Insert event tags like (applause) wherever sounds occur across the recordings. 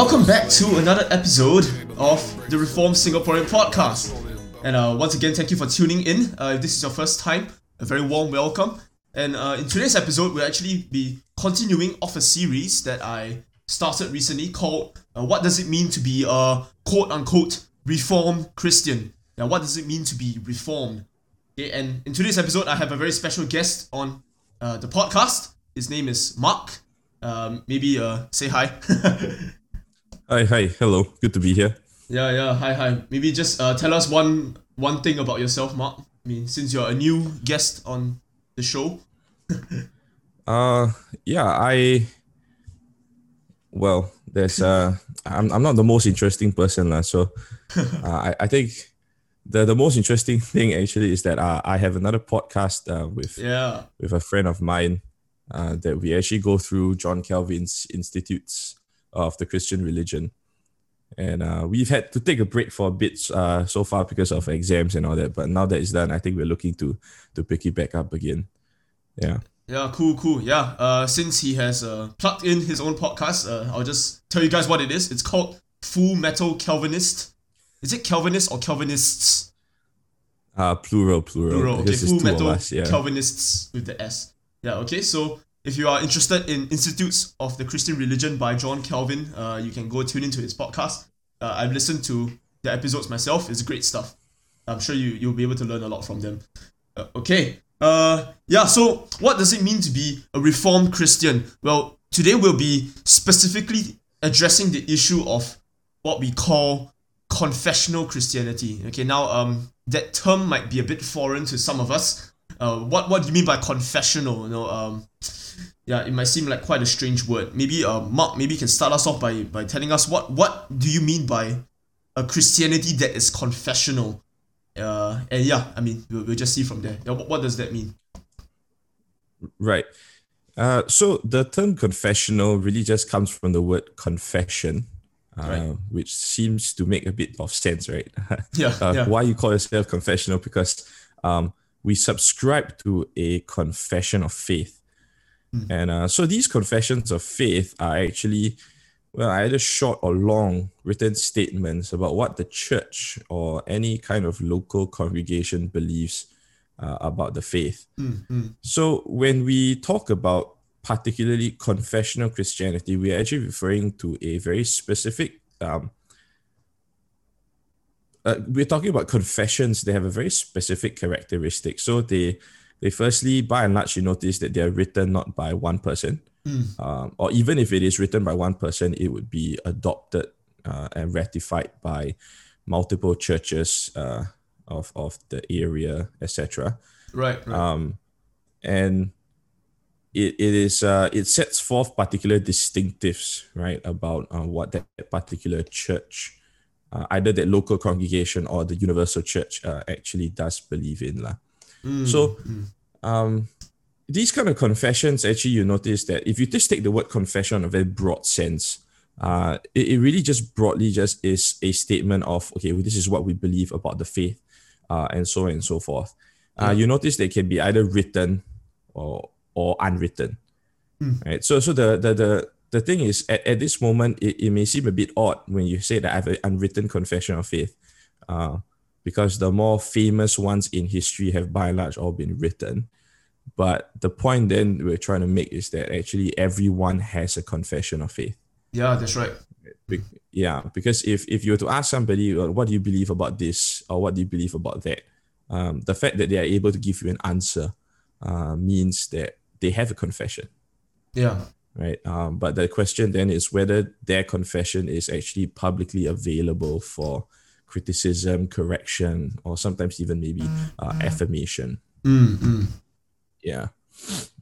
welcome back to another episode of the Reformed Singaporean podcast. And uh, once again, thank you for tuning in. Uh, if this is your first time, a very warm welcome. And uh, in today's episode, we'll actually be continuing off a series that I started recently called uh, What Does It Mean to Be a quote unquote Reformed Christian? Now, what does it mean to be reformed? Okay, and in today's episode, I have a very special guest on uh, the podcast. His name is Mark. Um, maybe uh, say hi. (laughs) Hi, hi, hello. Good to be here. Yeah, yeah. Hi, hi. Maybe just uh, tell us one one thing about yourself, Mark. I mean, since you're a new guest on the show. (laughs) Uh, yeah, I. Well, there's uh, I'm I'm not the most interesting person lah. So, (laughs) uh, I I think the the most interesting (laughs) thing actually is that uh, I have another podcast uh, with Yeah. with a friend of mine, uh, that we actually go through John Calvin's Institutes of the Christian Religion, and uh, we've had to take a break for a bit uh, so far because of exams and all that. But now that it's done, I think we're looking to to pick it back up again. Yeah. Yeah, cool, cool. Yeah. Uh, since he has uh, plugged in his own podcast, uh, I'll just tell you guys what it is. It's called Full Metal Calvinist. Is it Calvinist or Calvinists? Uh, plural, plural. Plural. Okay, Full Metal us, yeah. Calvinists with the S. Yeah. Okay. So if you are interested in Institutes of the Christian Religion by John Calvin, uh, you can go tune into his podcast. Uh, I've listened to the episodes myself. It's great stuff. I'm sure you you'll be able to learn a lot from them. Uh, okay. Uh, yeah. So what does it mean to be a reformed Christian? Well, today we'll be specifically addressing the issue of what we call confessional Christianity. Okay. Now, um, that term might be a bit foreign to some of us. Uh, what what do you mean by confessional? You know, um, yeah, it might seem like quite a strange word. Maybe uh, Mark, maybe you can start us off by by telling us what what do you mean by a Christianity that is confessional? Uh, and yeah, I mean, we'll, we'll just see from there. Yeah, what, what does that mean? Right. Uh, so the term confessional really just comes from the word confession, uh, Right. which seems to make a bit of sense, right? (laughs) Yeah, uh, yeah. Why you call yourself confessional? Because um, we subscribe to a confession of faith. Hmm. And uh, so these confessions of faith are actually, well, either short or long written statements about what the church or any kind of local congregation believes uh, about the faith. Mm, mm, So when we talk about particularly confessional Christianity, we are actually referring to a very specific. Um, uh, we're talking about confessions. They have a very specific characteristic. So they, they firstly, by and large, you notice that they are written not by one person, mm. um, or even if it is written by one person, it would be adopted uh, and ratified by multiple churches uh, of of the area, etc Right, right. um, and it, it is uh, it sets forth particular distinctives right about uh, what that particular church uh, either that local congregation or the universal church uh, actually does believe in lah. Mm, so mm. um, these kind of confessions actually you notice that if you just take the word confession in a very broad sense uh, it, it really just broadly just is a statement of okay well, this is what we believe about the faith uh, and so on and so forth uh, Yeah. you notice they can be either written or or unwritten Hmm. right so so the the the, the thing is at, at this moment it, it may seem a bit odd when you say that i have an unwritten confession of faith uh, because the more famous ones in history have by and large all been written. But the point then we're trying to make is that actually everyone has a confession of faith. Yeah, that's right. Be- yeah because if if you were to ask somebody well, what do you believe about this or what do you believe about that? Um, the fact that they are able to give you an answer uh, means that they have a confession. Yeah, right um, but the question then is whether their confession is actually publicly available for criticism correction or sometimes even maybe uh, affirmation mm, mm. yeah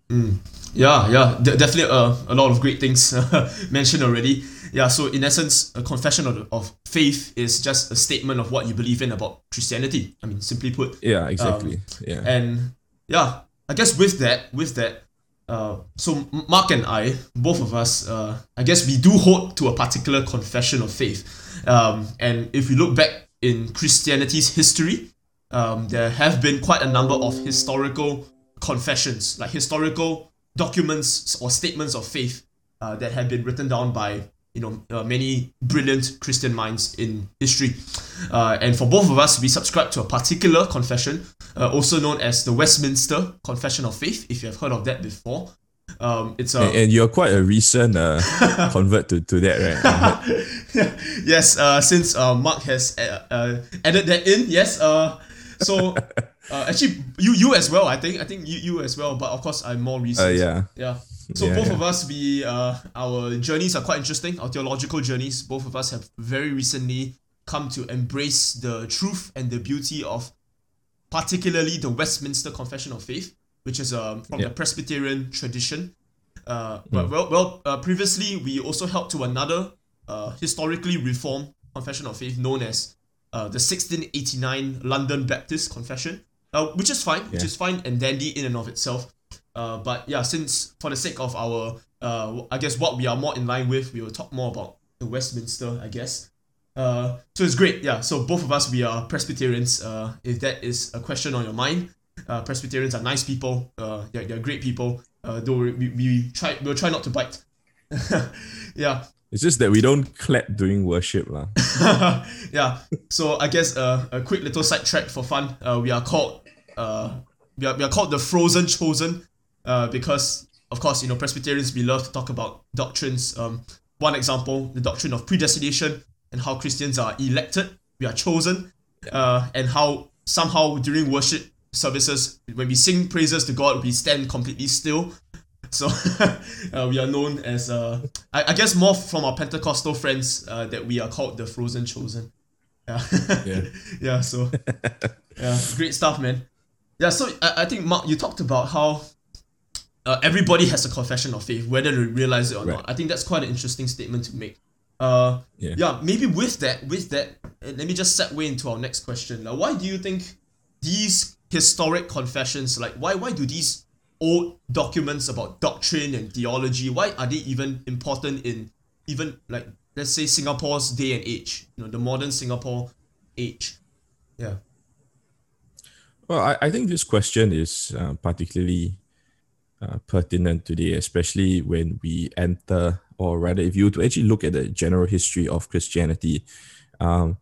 Mm. Yeah, yeah, de- definitely uh, a lot of great things (laughs) mentioned already. Yeah, so in essence, a confession of, of faith is just a statement of what you believe in about Christianity. I mean, simply put. yeah exactly yeah And yeah, I guess with that, with that, uh, so Mark and I, both of us, uh, I guess we do hold to a particular confession of faith. Um, and if we look back in Christianity's history, um, there have been quite a number of historical confessions, like historical documents or statements of faith uh, that have been written down by you know uh, many brilliant Christian minds in history. Uh, and for both of us, we subscribe to a particular confession, uh, also known as the Westminster Confession of Faith. If you have heard of that before, um, it's a And, and you're quite a recent uh, (laughs) convert to, to that, right? (laughs) Yes, uh, since uh, Mark has uh, uh, added that in, yes. Uh, so (laughs) uh, actually, you you as well. I think I think you you as well. But of course, I'm more recent. Uh, yeah. Yeah. So Yeah, both yeah. of us, we uh, our journeys are quite interesting. Our theological journeys. Both of us have very recently come to embrace the truth and the beauty of, particularly the Westminster Confession of Faith, which is um, from the Presbyterian tradition. Uh, but well, well, uh, previously we also held to another uh, historically reformed confession of faith known as uh, the 1689 London Baptist Confession, uh, which is fine, which is fine and dandy in and of itself. Uh, but yeah, since for the sake of our, uh, I guess what we are more in line with, we will talk more about the Westminster, I guess. Uh, so it's great, yeah. So both of us, we are Presbyterians. Uh, if that is a question on your mind, uh, Presbyterians are nice people. Uh, they're, they're great people. Uh, though we, we try, we'll try not to bite. (laughs) yeah, It's just that we don't clap during worship. lah. (laughs) yeah. So I guess uh, a quick little sidetrack for fun. Uh, we are called uh, we are, we are called the Frozen Chosen, uh, because of course you know Presbyterians we love to talk about doctrines. Um, one example, the doctrine of predestination and how Christians are elected, we are chosen, uh, and how somehow during worship services when we sing praises to God, we stand completely still. So (laughs) uh, we are known as, uh, I, I guess, more from our Pentecostal friends uh, that we are called the Frozen Chosen. Yeah, Yeah. (laughs) yeah. So yeah, great stuff, man. Yeah. So I, I think Mark, you talked about how uh, everybody has a confession of faith, whether they realize it or Right. not. I think that's quite an interesting statement to make. Uh, Yeah. yeah. Maybe with that, with that, uh, let me just segue into our next question. Now, why do you think these historic confessions, like why why do these old documents about doctrine and theology, why are they even important in even like let's say Singapore's day and age, you know, the modern Singapore age? Yeah. Well, I, I think this question is uh, particularly uh, pertinent today, especially when we enter, or rather, if you were to actually look at the general history of Christianity, um,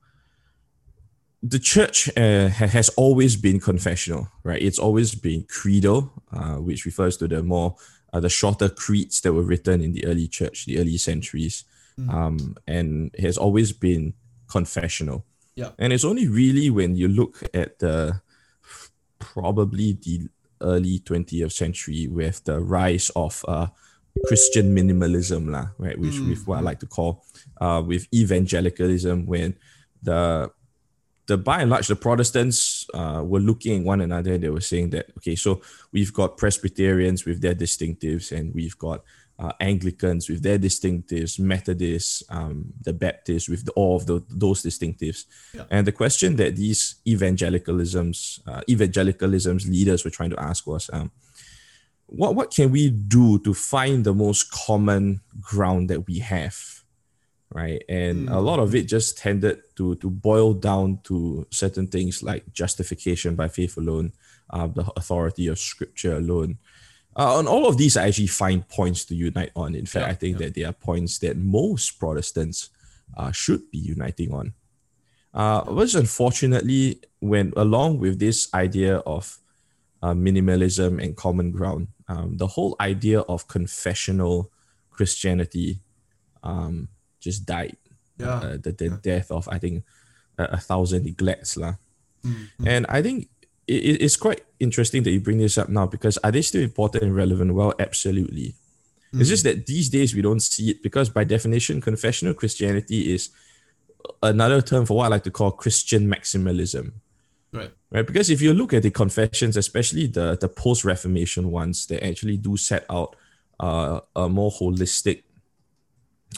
the church uh, has always been confessional, right? It's always been creedal, uh, which refers to the more uh, the shorter creeds that were written in the early church, the early centuries, um, and has always been confessional. Yeah. And it's only really when you look at the probably the early 20th century with the rise of uh, Christian minimalism, lah, right? Which with what I like to call uh, with evangelicalism, when the the by and large the Protestants uh, were looking at one another and they were saying that okay, so we've got Presbyterians with their distinctives and we've got uh, Anglicans with their distinctives, Methodists, um, the Baptists with the, all of the, those distinctives. Yeah. And the question that these evangelicalisms, uh, evangelicalism's leaders were trying to ask was, um, what what can we do to find the most common ground that we have, right? And a lot of it just tended to to boil down to certain things like justification by faith alone, uh, the authority of Scripture alone. Uh, on all of these, I actually find points to unite on. In fact, Yeah, I think yeah. that they are points that most Protestants uh, should be uniting on. Uh, but unfortunately, when along with this idea of uh, minimalism and common ground, um, the whole idea of confessional Christianity um, just died. Yeah. Uh, the, the death of, I think, a, a thousand neglects. lah. Mm-hmm. And I think it, it- it's quite interesting that you bring this up now because are they still important and relevant? Well, absolutely. It's just that these days we don't see it because, by definition, confessional Christianity is another term for what I like to call Christian maximalism Right. Because if you look at the confessions, especially the the post Reformation ones, they actually do set out uh, a more holistic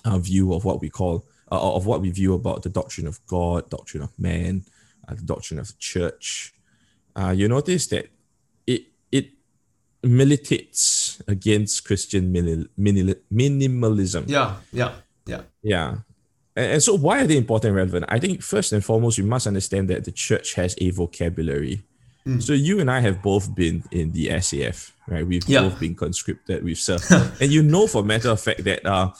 uh, view of what we call uh, of what we view about the doctrine of God, doctrine of man, uh, the doctrine of the church. Uh, you notice that it it militates against Christian mini- mini- minimalism. Yeah. Yeah. Yeah. Yeah. And, so why are they important and relevant? I think first and foremost, you must understand that the church has a vocabulary. So you and I have both been in the SAF, right? We've Yeah. both been conscripted, we've served. (laughs) and you know for matter of fact that uh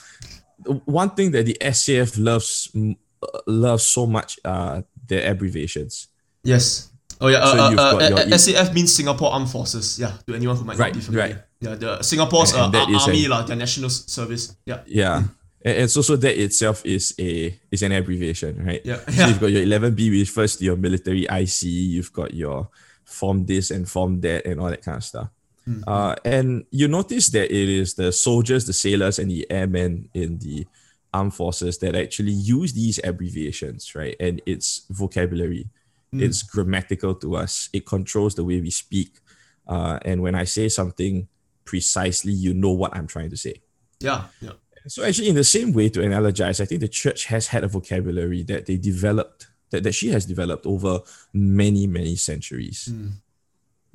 one thing that the SAF loves mm, uh, loves so much are their abbreviations. Yes. Oh yeah. So Uh, uh, uh, your- uh, SAF means Singapore Armed Forces. Yeah. To anyone who might Right, not be familiar. right. Yeah. The Singapore's And- and uh, is army, a- lah, their national service. Yeah. Yeah. And, and so, so that itself is a is an abbreviation, right? Yeah. So Yeah. you've got your 11B, which refers to your military IC. You've got your form this and form that and all that kind of stuff. Mm, Uh, and you notice that it is the soldiers, the sailors, and the airmen in the armed forces that actually use these abbreviations, right? And it's vocabulary, Mm. it's grammatical to us. It controls the way we speak. Uh, and when I say something precisely, you know what I'm trying to say. Yeah. Yeah. So actually, in the same way to analogize, I think the church has had a vocabulary that they developed, that, that she has developed over many, many centuries. Mm.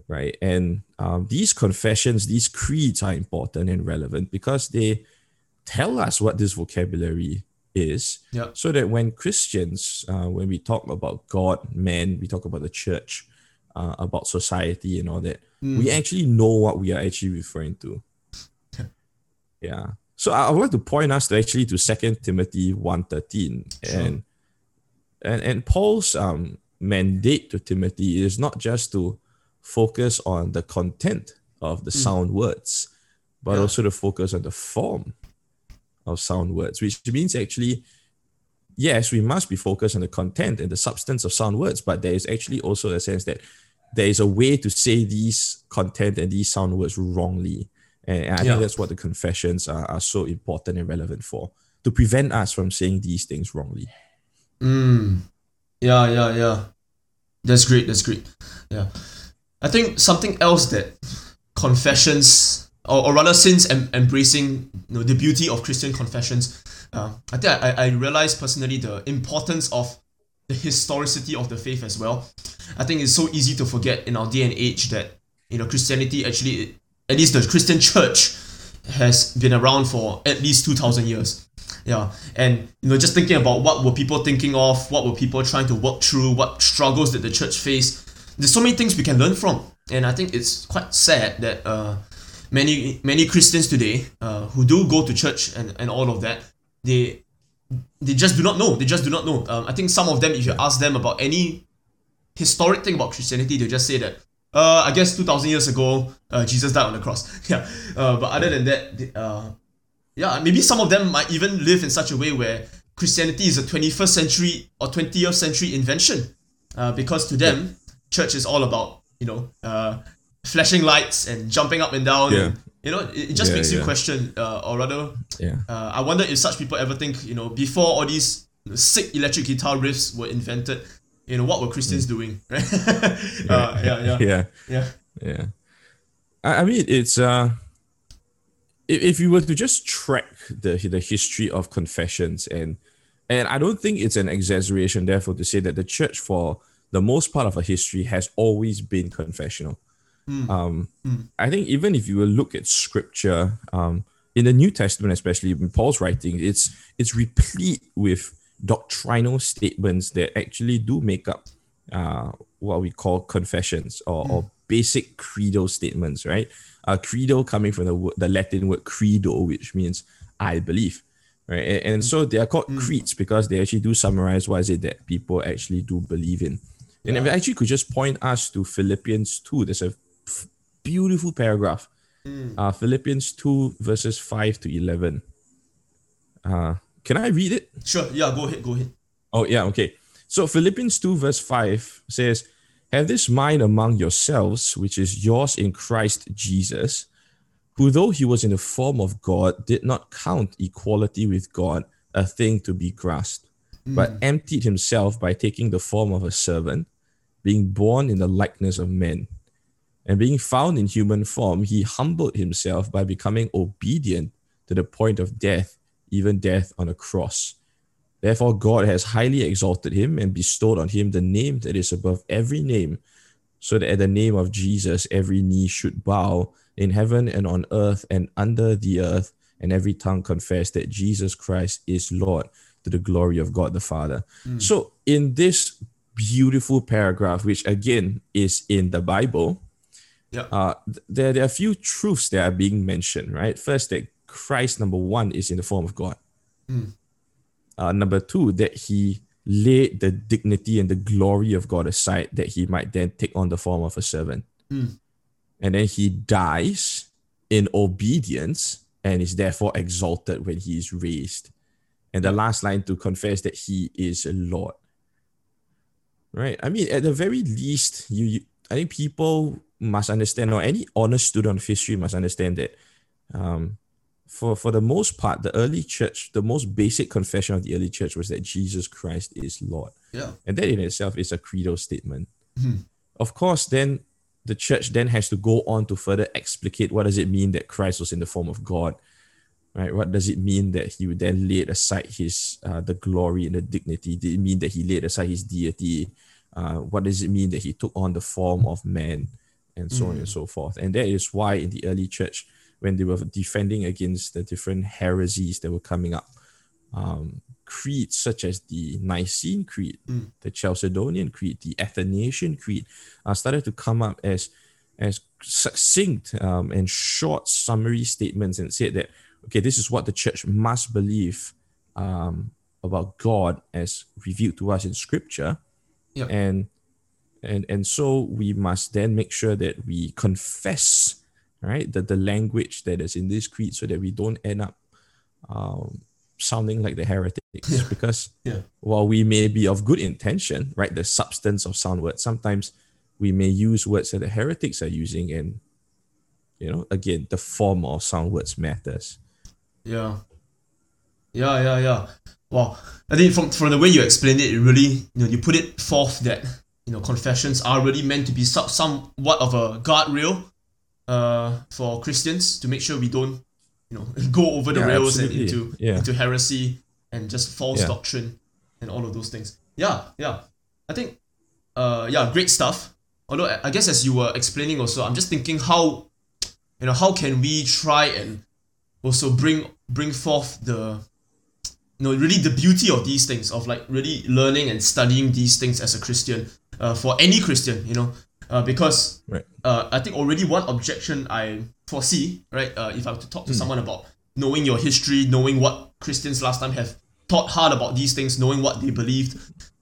Right. And um, these confessions, these creeds are important and relevant because they tell us what this vocabulary is. Yeah. So that when Christians, uh, when we talk about God, man, we talk about the church, uh, about society and all that, Mm. we actually know what we are actually referring to. yeah. So I would like to point us to actually to Second Timothy 1.13. Sure. And, and and Paul's um mandate to Timothy is not just to focus on the content of the sound words, but Mm. Yeah. also to focus on the form of sound words, which means actually, yes, we must be focused on the content and the substance of sound words, but there is actually also a sense that there is a way to say these content and these sound words wrongly. And I Yeah. think that's what the confessions are, are so important and relevant for, to prevent us from saying these things wrongly. Mm. Yeah, yeah, yeah. That's great. That's great. Yeah. I think something else that confessions, or, or rather, since em- embracing you know, the beauty of Christian confessions, uh, I think I, I realized personally the importance of the historicity of the faith as well. I think it's so easy to forget in our day and age that you know Christianity actually, at least the Christian church, has been around for at least two thousand years. Yeah, and you know, just thinking about what were people thinking of, what were people trying to work through, what struggles did the church face. There's so many things we can learn from, and I think it's quite sad that uh, many many Christians today uh, who do go to church and, and all of that, they they just do not know. They just do not know. Um, I think some of them, if you ask them about any historic thing about Christianity, they'll just say that, uh, I guess 2,000 years ago, uh, Jesus died on the cross. (laughs) yeah. Uh, but other than that, uh, yeah, maybe some of them might even live in such a way where Christianity is a 21st century or 20th century invention. Uh, because to them, church is all about, you know, uh, flashing lights and jumping up and down. Yeah. And, you know, it, it just Yeah, makes you question, uh, or rather, Yeah. uh, I wonder if such people ever think, you know, before all these sick electric guitar riffs were invented, you know, what were Christians doing, right? (laughs) uh, yeah, yeah, (laughs) Yeah. yeah. Yeah. I, I mean, it's uh, if, if you were to just track the the history of confessions and and I don't think it's an exaggeration, therefore, to say that the church for the most part of our history has always been confessional. Um, I think even if you will look at scripture, um, in the New Testament, especially in Paul's writing, it's it's replete with doctrinal statements that actually do make up uh, what we call confessions or, or basic credo statements, right? Uh, credo coming from the, the Latin word credo, which means I believe, right? And, and so they are called creeds because they actually do summarize what is it that people actually do believe in. And if I actually could just point us to Philippians 2, there's a beautiful paragraph. Uh, Philippians 2, verses 5 to 11. Uh, can I read it? Sure, yeah, go ahead, go ahead. Oh, yeah, okay. So Philippians 2, verse 5 says, Have this mind among yourselves, which is yours in Christ Jesus, who though he was in the form of God, did not count equality with God a thing to be grasped, but hmm. emptied himself by taking the form of a servant, being born in the likeness of men. And being found in human form, he humbled himself by becoming obedient to the point of death, even death on a cross. Therefore, God has highly exalted him and bestowed on him the name that is above every name, so that at the name of Jesus every knee should bow in heaven and on earth and under the earth, and every tongue confess that Jesus Christ is Lord to the glory of God the Father. So, in this beautiful paragraph, which again is in the Bible, Yeah. uh, there, there are a few truths that are being mentioned, right? First, that Christ, number one, is in the form of God. Mm. Uh, number two, that he laid the dignity and the glory of God aside, that he might then take on the form of a servant. Mm. And then he dies in obedience and is therefore exalted when he is raised. And the last line to confess that he is a Lord. Right? I mean, at the very least, you, you I think people must understand, or any honest student of history must understand that um, for, for the most part, the early church, the most basic confession of the early church was that Jesus Christ is Lord. Yeah. And that in itself is a credo statement. Mhm. Of course, then the church then has to go on to further explicate what does it mean that Christ was in the form of God, right? What does it mean that he would then laid aside his uh, the glory and the dignity? Did it mean that he laid aside his deity? Uh, what does it mean that he took on the form of man, and so on and so forth? And that is why in the early church, when they were defending against the different heresies that were coming up, um, creeds such as the Nicene Creed, Mm. the Chalcedonian Creed, the Athanasian Creed, uh, started to come up as as succinct um, and short summary statements and said that okay, this is what the church must believe um, about God as revealed to us in Scripture, Yep. and and and so we must then make sure that we confess right that the language that is in this creed so that we don't end up um, sounding like the heretics Yeah. because Yeah. while we may be of good intention right the substance of sound words sometimes we may use words that the heretics are using and you know again the form of sound words matters Yeah. Yeah, yeah, yeah. Wow. I think from from the way you explained it, it really you know you put it forth that you know confessions are really meant to be some somewhat of a guardrail uh for Christians to make sure we don't you know (laughs) go over the Yeah, rails and into Yeah. into heresy and just false Yeah. doctrine and all of those things. Yeah, yeah. I think uh yeah, great stuff. Although I I guess as you were explaining also, I'm just thinking how you know how can we try and also bring bring forth the you know really the beauty of these things of like really learning and studying these things as a Christian uh, for any Christian you know uh, because Right. uh, I think already one objection I foresee right uh, if I were to talk to someone about knowing your history knowing what Christians last time have thought hard about these things knowing what they believed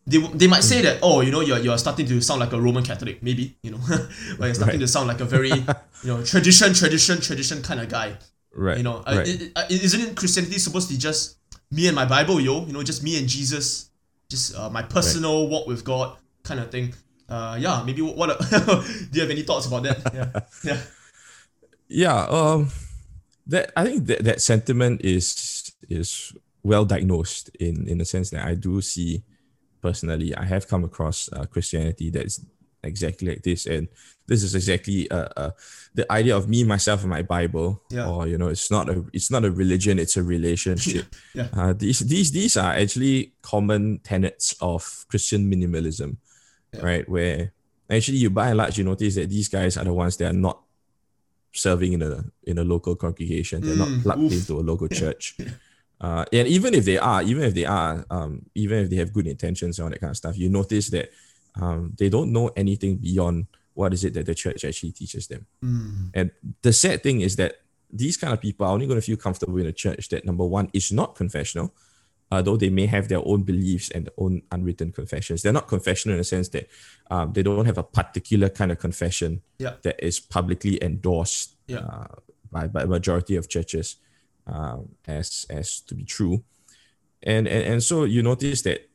they, they might say that oh you know you're, you're starting to sound like a Roman Catholic maybe you know (laughs) or you're starting Right. to sound like a very (laughs) you know tradition tradition tradition kind of guy right you know, right. it, it, uh, isn't Christianity supposed to be just me and my Bible, yo? You know, just me and Jesus, just uh, my personal walk with God kind of thing. Uh, yeah, maybe what? what (laughs) do you have any thoughts about that? (laughs) Yeah, yeah, yeah um that i think that, that sentiment is is well diagnosed in in the sense that i do see personally i have come across uh, christianity that's exactly like this and this is exactly uh, uh the idea of me myself and my bible Yeah. or you know it's not a it's not a religion it's a relationship (laughs) Yeah. uh these these these are actually common tenets of christian minimalism Yeah. right where actually you by and large you notice that these guys are the ones that are not serving in a in a local congregation. They're Mm, not plugged oof. into a local church. (laughs) Uh, and even if they are, even if they are, um, even if they have good intentions and all that kind of stuff, you notice that um, they don't know anything beyond what is it that the church actually teaches them. Mm, And the sad thing is that these kind of people are only going to feel comfortable in a church that number one is not confessional, uh, though they may have their own beliefs and their own unwritten confessions. They're not confessional in the sense that um, they don't have a particular kind of confession Yeah. that is publicly endorsed Yeah. uh, by, by a majority of churches um, as as to be true. And, and and so you notice that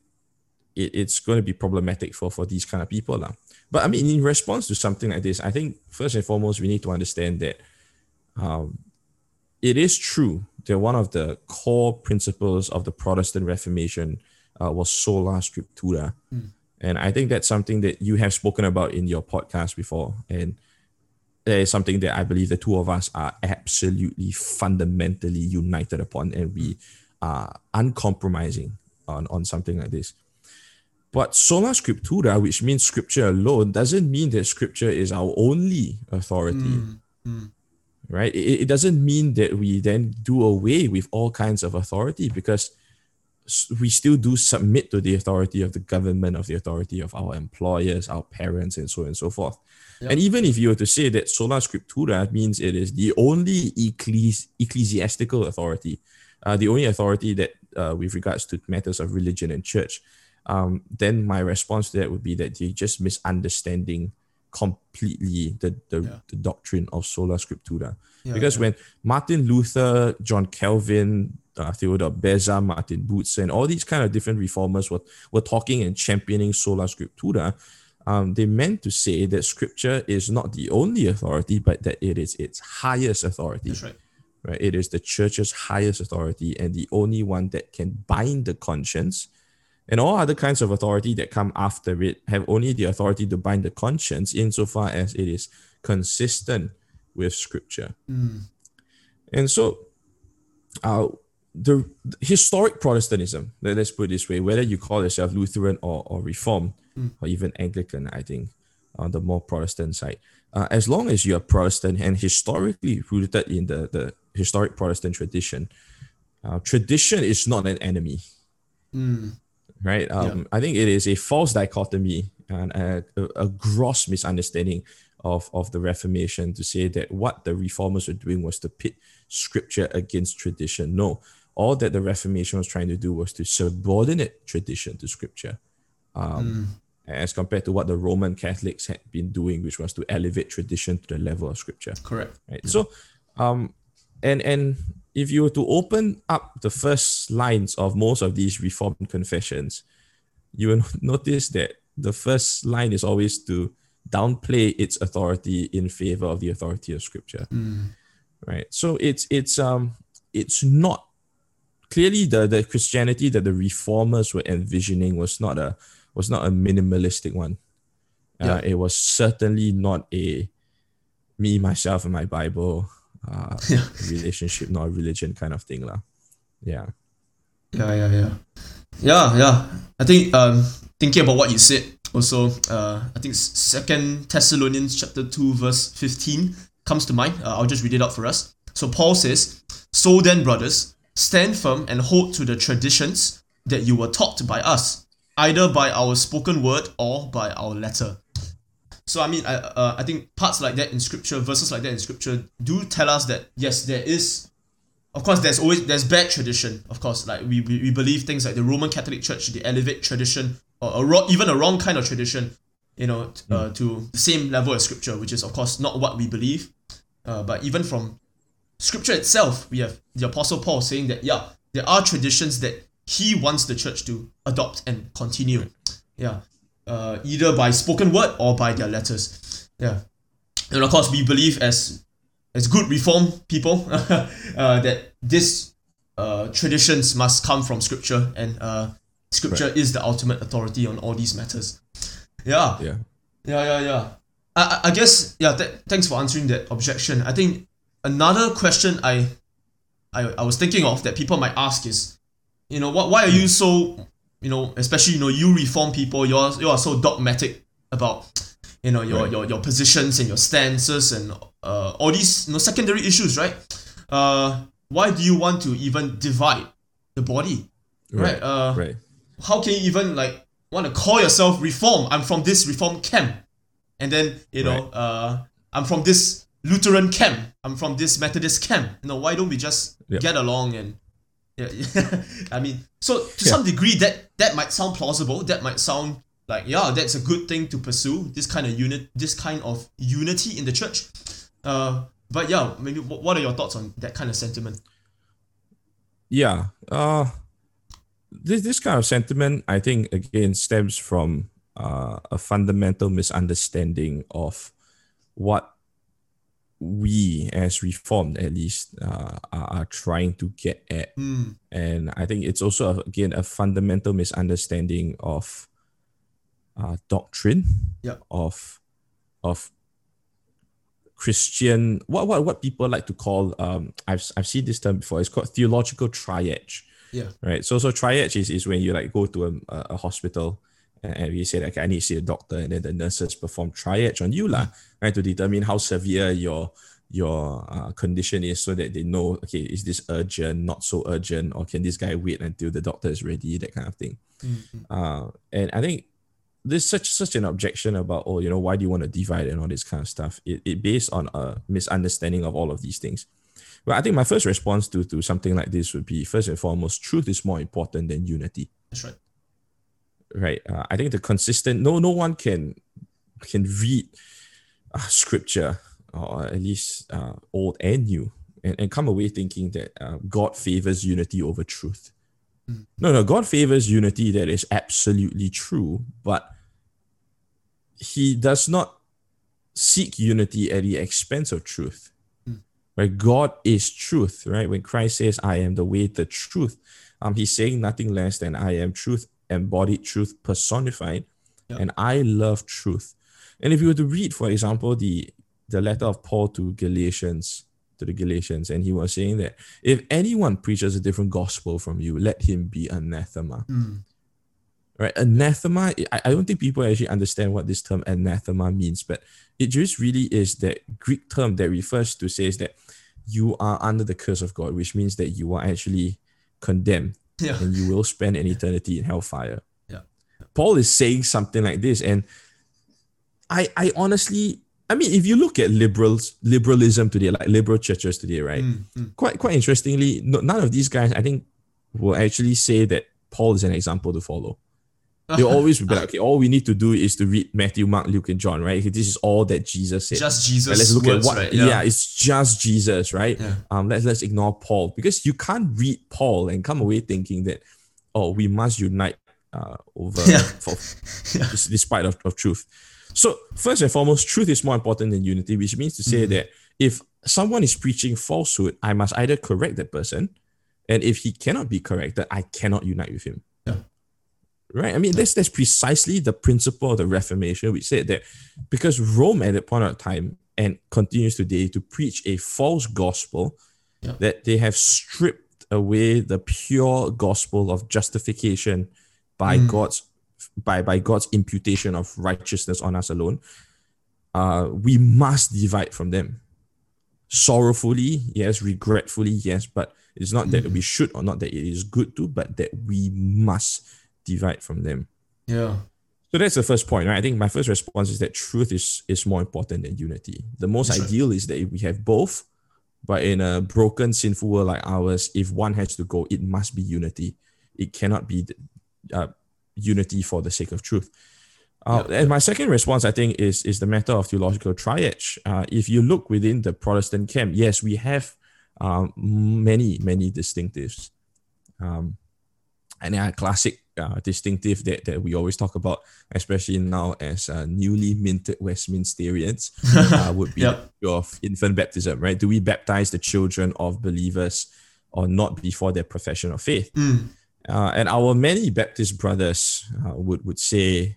it, it's going to be problematic for for these kind of people. lah. But I mean, in response to something like this, I think first and foremost, we need to understand that um, it is true that one of the core principles of the Protestant Reformation uh, was sola scriptura. And I think that's something that you have spoken about in your podcast before. And that is something that I believe the two of us are absolutely fundamentally united upon, and we are uncompromising on, on something like this. But sola scriptura, which means scripture alone, doesn't mean that scripture is our only authority mm, mm, right? It, it doesn't mean that we then do away with all kinds of authority because we still do submit to the authority of the government, of the authority of our employers, our parents, and so on and so forth. Yeah. And even if you were to say that sola scriptura means it is the only ecclesi- ecclesiastical authority, uh, the only authority that uh, with regards to matters of religion and church, um, then my response to that would be that you're just misunderstanding completely the, the, Yeah. the doctrine of sola scriptura. Yeah, because when Martin Luther, John Calvin, uh, Theodore Beza, Martin Butzer, and all these kind of different reformers were, were talking and championing sola scriptura, um, they meant to say that scripture is not the only authority, but that it is its highest authority That's right. right? It is the church's highest authority and the only one that can bind the conscience. And all other kinds of authority that come after it have only the authority to bind the conscience insofar as it is consistent with scripture. Mm. And so, uh, the, the historic Protestantism, let- let's put it this way, whether you call yourself Lutheran or, or Reformed or even Anglican, I think, on the more Protestant side, uh, as long as you're Protestant and historically rooted in the, the historic Protestant tradition, uh, tradition is not an enemy Mm. Right? Um, I think it is a false dichotomy and a, a, gross misunderstanding of, of the Reformation to say that what the reformers were doing was to pit scripture against tradition. No, all that the Reformation was trying to do was to subordinate tradition to scripture. Um, As compared to what the Roman Catholics had been doing, which was to elevate tradition to the level of scripture Correct. right so um and and if you were to open up the first lines of most of these reformed confessions you will (laughs) notice that the first line is always to downplay its authority in favor of the authority of scripture. Right. So it's it's um it's not clearly the the christianity that the reformers were envisioning was not a was not a minimalistic one. Uh, it was certainly not a me myself and my bible uh, (laughs) relationship not a religion kind of thing lah. yeah Yeah, yeah, yeah. Yeah, yeah. I think um thinking about what you said also uh I think second Thessalonians chapter 2 verse 15 comes to mind. Uh, I'll just read it out for us. So Paul says, "So then, brothers, stand firm and hold to the traditions that you were taught by us, either by our spoken word or by our letter." So I mean, I uh, I think parts like that in scripture, verses like that in scripture, do tell us that yes, there is of course there's always there's bad tradition of course. Like we, we, we believe things like the roman catholic church the elevate tradition or a wrong, even a wrong kind of tradition you know uh, to the same level as scripture which is of course not what we believe. Uh, but even from scripture itself we have the apostle paul saying that yeah there are traditions that he wants the church to adopt and continue. Yeah uh, either by spoken word or by their letters. Yeah. And of course we believe as as good reform people (laughs) uh, that this uh, traditions must come from scripture and uh, scripture is the ultimate authority on all these matters. Yeah. Yeah. Yeah yeah yeah. I, I- I guess yeah th- thanks for answering that objection. I think another question I, I i was thinking of that people might ask is you know what why are you so you know especially you know you reform people you're you are so dogmatic about you know your Right. your, your positions and your stances and uh, all these you know secondary issues right? Uh why do you want to even divide the body? Right, uh right. how can you even like want to call yourself reform? I'm from this reform camp. And then you know uh i'm from this lutheran camp. I'm from this methodist camp. You know why don't we just Yep. get along and yeah, (laughs) i mean so to Yeah. some degree that that might sound plausible that might sound like yeah that's a good thing to pursue this kind of unit this kind of unity in the church uh but yeah maybe what are your thoughts on that kind of sentiment yeah uh this this kind of sentiment i think again stems from uh, a fundamental misunderstanding of what we as reformed at least uh, are, are trying to get at Hmm. and i think it's also again a fundamental misunderstanding of uh, doctrine Yeah. of of Christian what what what people like to call um I've I've seen this term before. It's called theological triage. Yeah. Right. So so triage is, is when you like go to a, a hospital and, we say like I need to see a doctor. And then the nurses perform triage on you lah, right, to determine how severe your your uh, condition is so that they know okay is this urgent not so urgent or can this guy wait until the doctor is ready that kind of thing. Uh, and I think there's such such an objection about oh you know why do you want to divide and all this kind of stuff? It, it based on a misunderstanding of all of these things. Well, I think my first response to, to something like this would be first and foremost, truth is more important than unity. That's right. Right. Uh, I think the consistent no no one can can read uh, scripture or at least uh, old and new and, and come away thinking that uh, God favors unity over truth. Mm. No, no, God favors unity that is absolutely true, but he does not seek unity at the expense of truth. Mm. Right? God is truth, right? When Christ says, I am the way, the truth, um, he's saying nothing less than I am truth, embodied truth personified, and I love truth. And if you were to read, for example, the the letter of Paul to Galatians, to the Galatians, and he was saying that if anyone preaches a different gospel from you, let him be anathema. Mm. Right? Anathema, I, I don't think people actually understand what this term anathema means, but it just really is that Greek term that refers to says that you are under the curse of God, which means that you are actually condemned Yeah. and you will spend an eternity in hellfire. Yeah. Paul is saying something like this, and I I honestly I mean if you look at liberals liberalism today, like liberal churches today, right? Mm, mm. Quite quite interestingly, no, none of these guys I think will actually say that Paul is an example to follow. They'll always be like, okay, all we need to do is to read Matthew, Mark, Luke, and John, right? This is all that Jesus said. just Right, Jesus. let's look words, at what right? yeah. it's just jesus right Yeah. um let's let's ignore paul because you can't read paul and come away thinking that oh we must unite uh over Yeah. (laughs) for (laughs) Yeah. despite of, of truth so first and foremost truth is more important than unity which means to say Mhm. that if someone is preaching falsehood i must either correct that person and if he cannot be corrected i cannot unite with him Yeah. Right i mean that's that's precisely the principle of the reformation which said that because rome at that point of time and continues today to preach a false gospel Yeah. that they have stripped away the pure gospel of justification by Mm. god's by by god's imputation of righteousness on us alone uh we must divide from them sorrowfully yes regretfully yes but it's not that Mm. we should or not that it is good to but that we must divide from them Yeah. so that's the first point, right? I think my first response is that truth is is more important than unity. The most That's right. ideal is that we have both, but in a broken, sinful world like ours, if one has to go, it must be unity. It cannot be uh, unity for the sake of truth. Uh, And my second response, I think, is is the matter of theological triage. Uh, if you look within the Protestant camp, yes, we have um, many many distinctives. Um, and a classic uh, distinctive that, that we always talk about, especially now as uh, newly minted Westminsterians, uh, (laughs) would be Yep. of infant baptism, right? Do we baptize the children of believers or not before their profession of faith? Mm. And our many Baptist brothers uh, would, would say,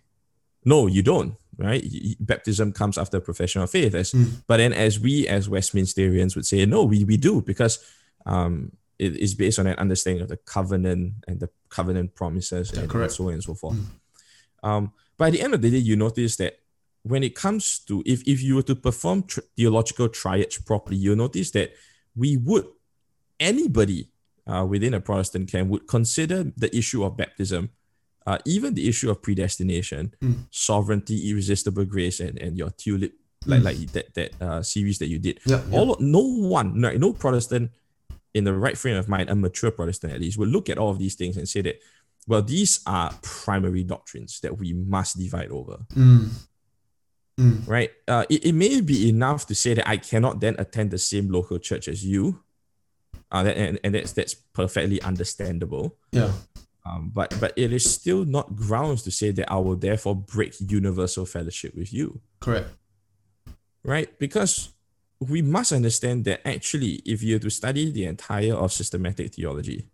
no, you don't, right? Baptism comes after profession of faith. As, Mm. But then as we as Westminsterians would say, no, we, we do because um, it is based on an understanding of the covenant and the covenant promises Yeah, and, correct. so on and so forth. Mm. Um, but at the end of the day, you notice that when it comes to if, if you were to perform tr- theological triage properly, you'll notice that we would anybody uh, within a Protestant camp would consider the issue of baptism, uh, even the issue of predestination, Mm. sovereignty, irresistible grace, and, and your tulip, like Mm. like that that uh, series that you did. Yeah. yeah. All no one, no, no Protestant in the right frame of mind, a mature Protestant at least, will look at all of these things and say that, well, these are primary doctrines that we must divide over Mm. Mm. right? Uh, it, it may be enough to say that I cannot then attend the same local church as you. Uh, that, and, and that's that's perfectly understandable. Yeah. Um, but but it is still not grounds to say that I will therefore break universal fellowship with you, Correct. right? Because we must understand that actually, if you to study the entire of systematic theology,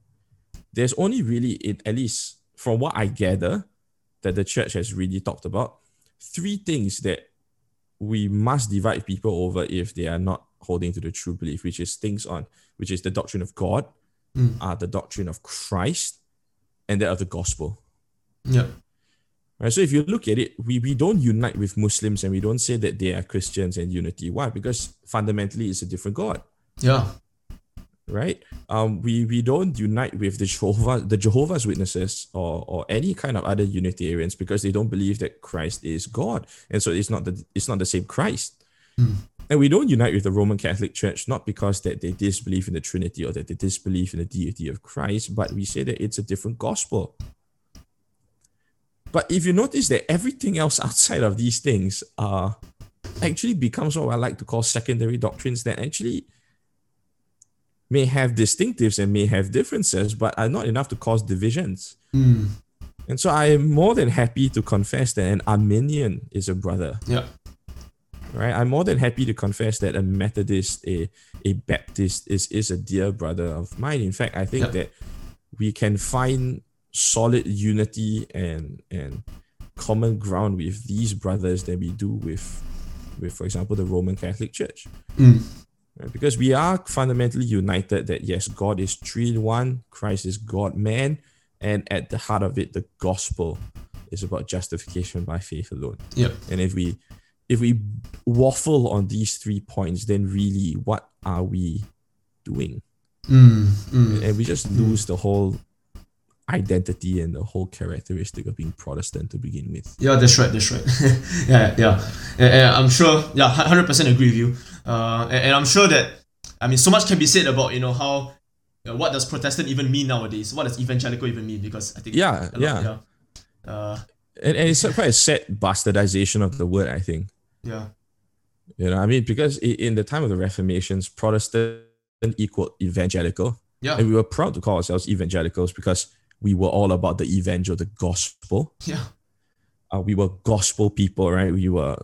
there's only really, it, at least from what I gather, that the church has really talked about, three things that we must divide people over if they are not holding to the true belief, which is things on, which is the doctrine of God, Mm. uh, the doctrine of Christ, and that of the gospel. Yeah. Right. So if you look at it, we, we don't unite with Muslims and we don't say that they are Christians and unity. Why? Because fundamentally it's a different God. Yeah. Right? Um, we we don't unite with the Jehovah the Jehovah's Witnesses or or any kind of other Unitarians because they don't believe that Christ is God. And so it's not the it's not the same Christ. Mm. and we don't unite with the Roman Catholic Church not because that they disbelieve in the Trinity or that they disbelieve in the deity of Christ, but we say that it's a different gospel. But if you notice that everything else outside of these things uh, actually becomes what I like to call secondary doctrines that actually may have distinctives and may have differences, but are not enough to cause divisions. Mm. And so I am more than happy to confess that an Arminian is a brother. Yeah. Right? I'm more than happy to confess that a Methodist, a, a Baptist is, is a dear brother of mine. In fact, I think Yeah. that we can find solid unity and and common ground with these brothers than we do with with, for example, the Roman Catholic Church. Mm. Right? Because we are fundamentally united that yes, God is three in one, Christ is God man, and at the heart of it, the gospel is about justification by faith alone. Yep. And if we if we waffle on these three points, then really what are we doing? Mm. Mm. And we just lose the whole identity and the whole characteristic of being Protestant to begin with. Yeah, that's right. That's right. (laughs) yeah, yeah. And, and I'm sure. Yeah, hundred percent agree with you. Uh, and, and I'm sure that I mean, so much can be said about you know how what does Protestant even mean nowadays? What does evangelical even mean? Because I think Yeah, lot- yeah. yeah, uh, And, and it's quite a sad bastardization of the word, I think. yeah, You know, I mean, because in the time of the Reformations, Protestant equaled evangelical. yeah, And we were proud to call ourselves evangelicals because we were all about the evangel, the gospel. yeah, uh, we were gospel people, right? We were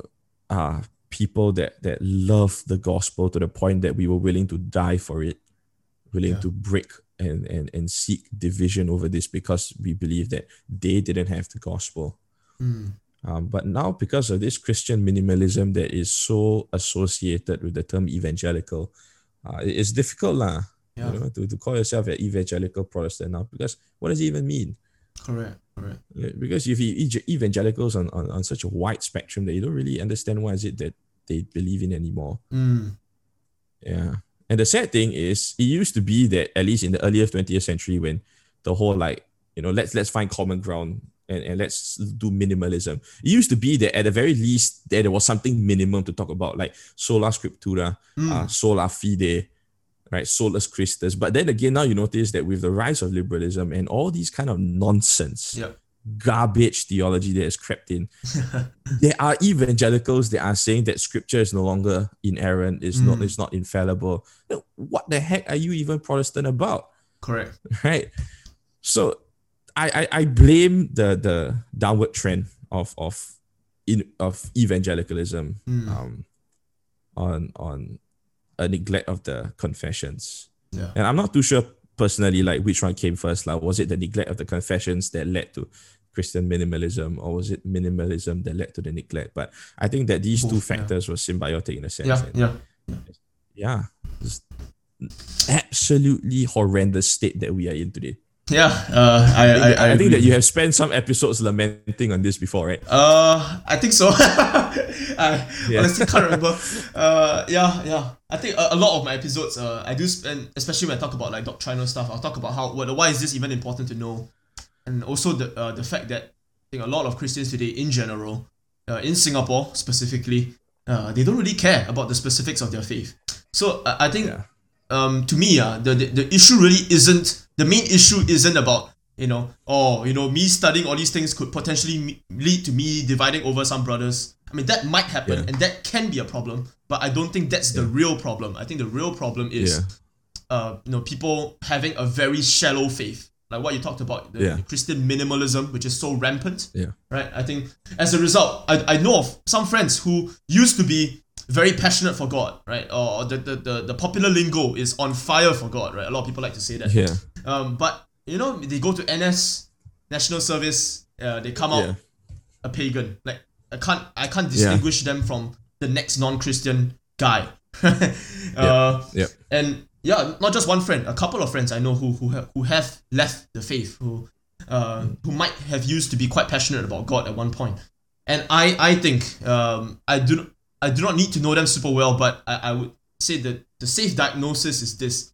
uh, people that that loved the gospel to the point that we were willing to die for it, willing Yeah. to break and, and and seek division over this because we believe that they didn't have the gospel. mm, Um, but now, because of this Christian minimalism that is so associated with the term evangelical, uh, it's difficult lah, yeah. you know, to, to call yourself an evangelical Protestant now because what does it even mean? Correct, correct. Because if you evangelicals on, on, on such a wide spectrum that you don't really understand what is it that they believe in anymore. Mm, Yeah. And the sad thing is it used to be that at least in the earlier 20th century when the whole like, you know, let's let's find common ground and, and let's do minimalism. It used to be that at the very least there, there was something minimum to talk about, like sola scriptura, mm, uh, sola fide, right? Solus Christus. But then again, now you notice that with the rise of liberalism and all these kind of nonsense, Yep. garbage theology that has crept in, (laughs) there are evangelicals that are saying that scripture is no longer inerrant, not Mm. it's not infallible. What the heck are you even Protestant about? correct. (laughs) Right? So I I, I blame the the downward trend of of in of evangelicalism Mm, um on on a neglect of the confessions. yeah, And I'm not too sure personally like which one came first. Like was it the neglect of the confessions that led to Christian minimalism or was it minimalism that led to the neglect? But I think that these two Both, yeah. factors were symbiotic in a sense. yeah, and yeah. yeah. It's absolutely horrendous state that we are in today. Yeah, uh, I, I, I, I, think agree. that you have spent some episodes lamenting on this before, right? Uh, I think so. (laughs) I Yeah. honestly can't remember. (laughs) Uh, yeah, yeah. I think a, a lot of my episodes, uh, I do spend, especially when I talk about like doctrinal stuff. I'll talk about how what, why is this even important to know, and also the uh, the fact that I think a lot of Christians today, in general, uh, in Singapore specifically, uh, they don't really care about the specifics of their faith. So I, I think Yeah. um, to me, uh, the, the the issue really isn't the main issue isn't about you know oh you know me studying all these things could potentially me, lead to me dividing over some brothers. I mean that might happen Yeah. and that can be a problem, but I don't think that's the real problem. I think the real problem is Yeah. uh, you know people having a very shallow faith, like what you talked about, the, Yeah. the Christian minimalism, which is so rampant Yeah. right? I think as a result, I, I know of some friends who used to be very passionate for God, right? Or the, the, the, the popular lingo is on fire for God, right? A lot of people like to say that. Yeah. Um, but you know, they go to NS, national service, uh, they come out Yeah. a pagan. Like I can't I can't distinguish them from the next non-Christian guy. (laughs) uh, Yep. and yeah, not just one friend, a couple of friends I know who who have, who have left the faith, who uh, who might have used to be quite passionate about God at one point. And I I think um, I do not, I do not need to know them super well, but I, I would say that the safe diagnosis is this.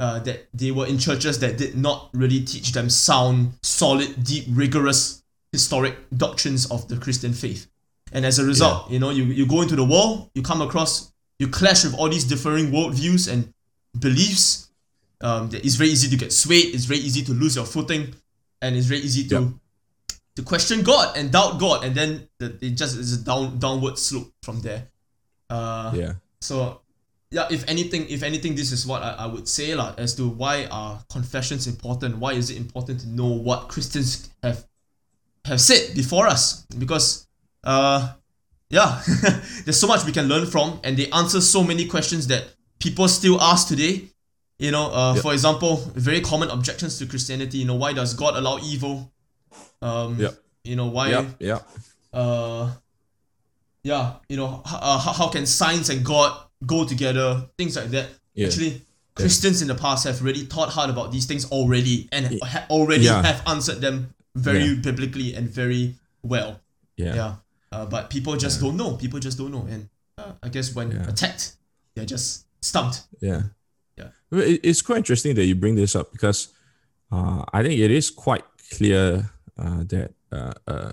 Uh, that they were in churches that did not really teach them sound, solid, deep, rigorous, historic doctrines of the Christian faith. And as a result, you know, you, you go into the world, you come across you clash with all these differing worldviews and beliefs, um, that it's very easy to get swayed. It's very easy to lose your footing, and it's very easy to Yep. to question God and doubt God, and then the, it just is a down downward slope from there. Uh, Yeah. so yeah, if anything, if anything, this is what I, I would say lah, as to why are confessions important? Why is it important to know what Christians have have said before us? Because uh yeah, (laughs) there's so much we can learn from, and they answer so many questions that people still ask today. You know, uh, Yep. for example, very common objections to Christianity. You know, why does God allow evil? Um, Yep. You know, why? Yeah. Yeah. uh yeah you know h- uh, how, how can science and god go together things like that Yeah. actually christians in the past have really thought hard about these things already and ha- already Yeah. have answered them very Yeah. biblically and very well Yeah. yeah uh, but people just don't know people just don't know and uh, i guess when attacked they're just stumped Yeah. Yeah. It's quite interesting that you bring this up because uh, I think it is quite clear uh, that uh, uh,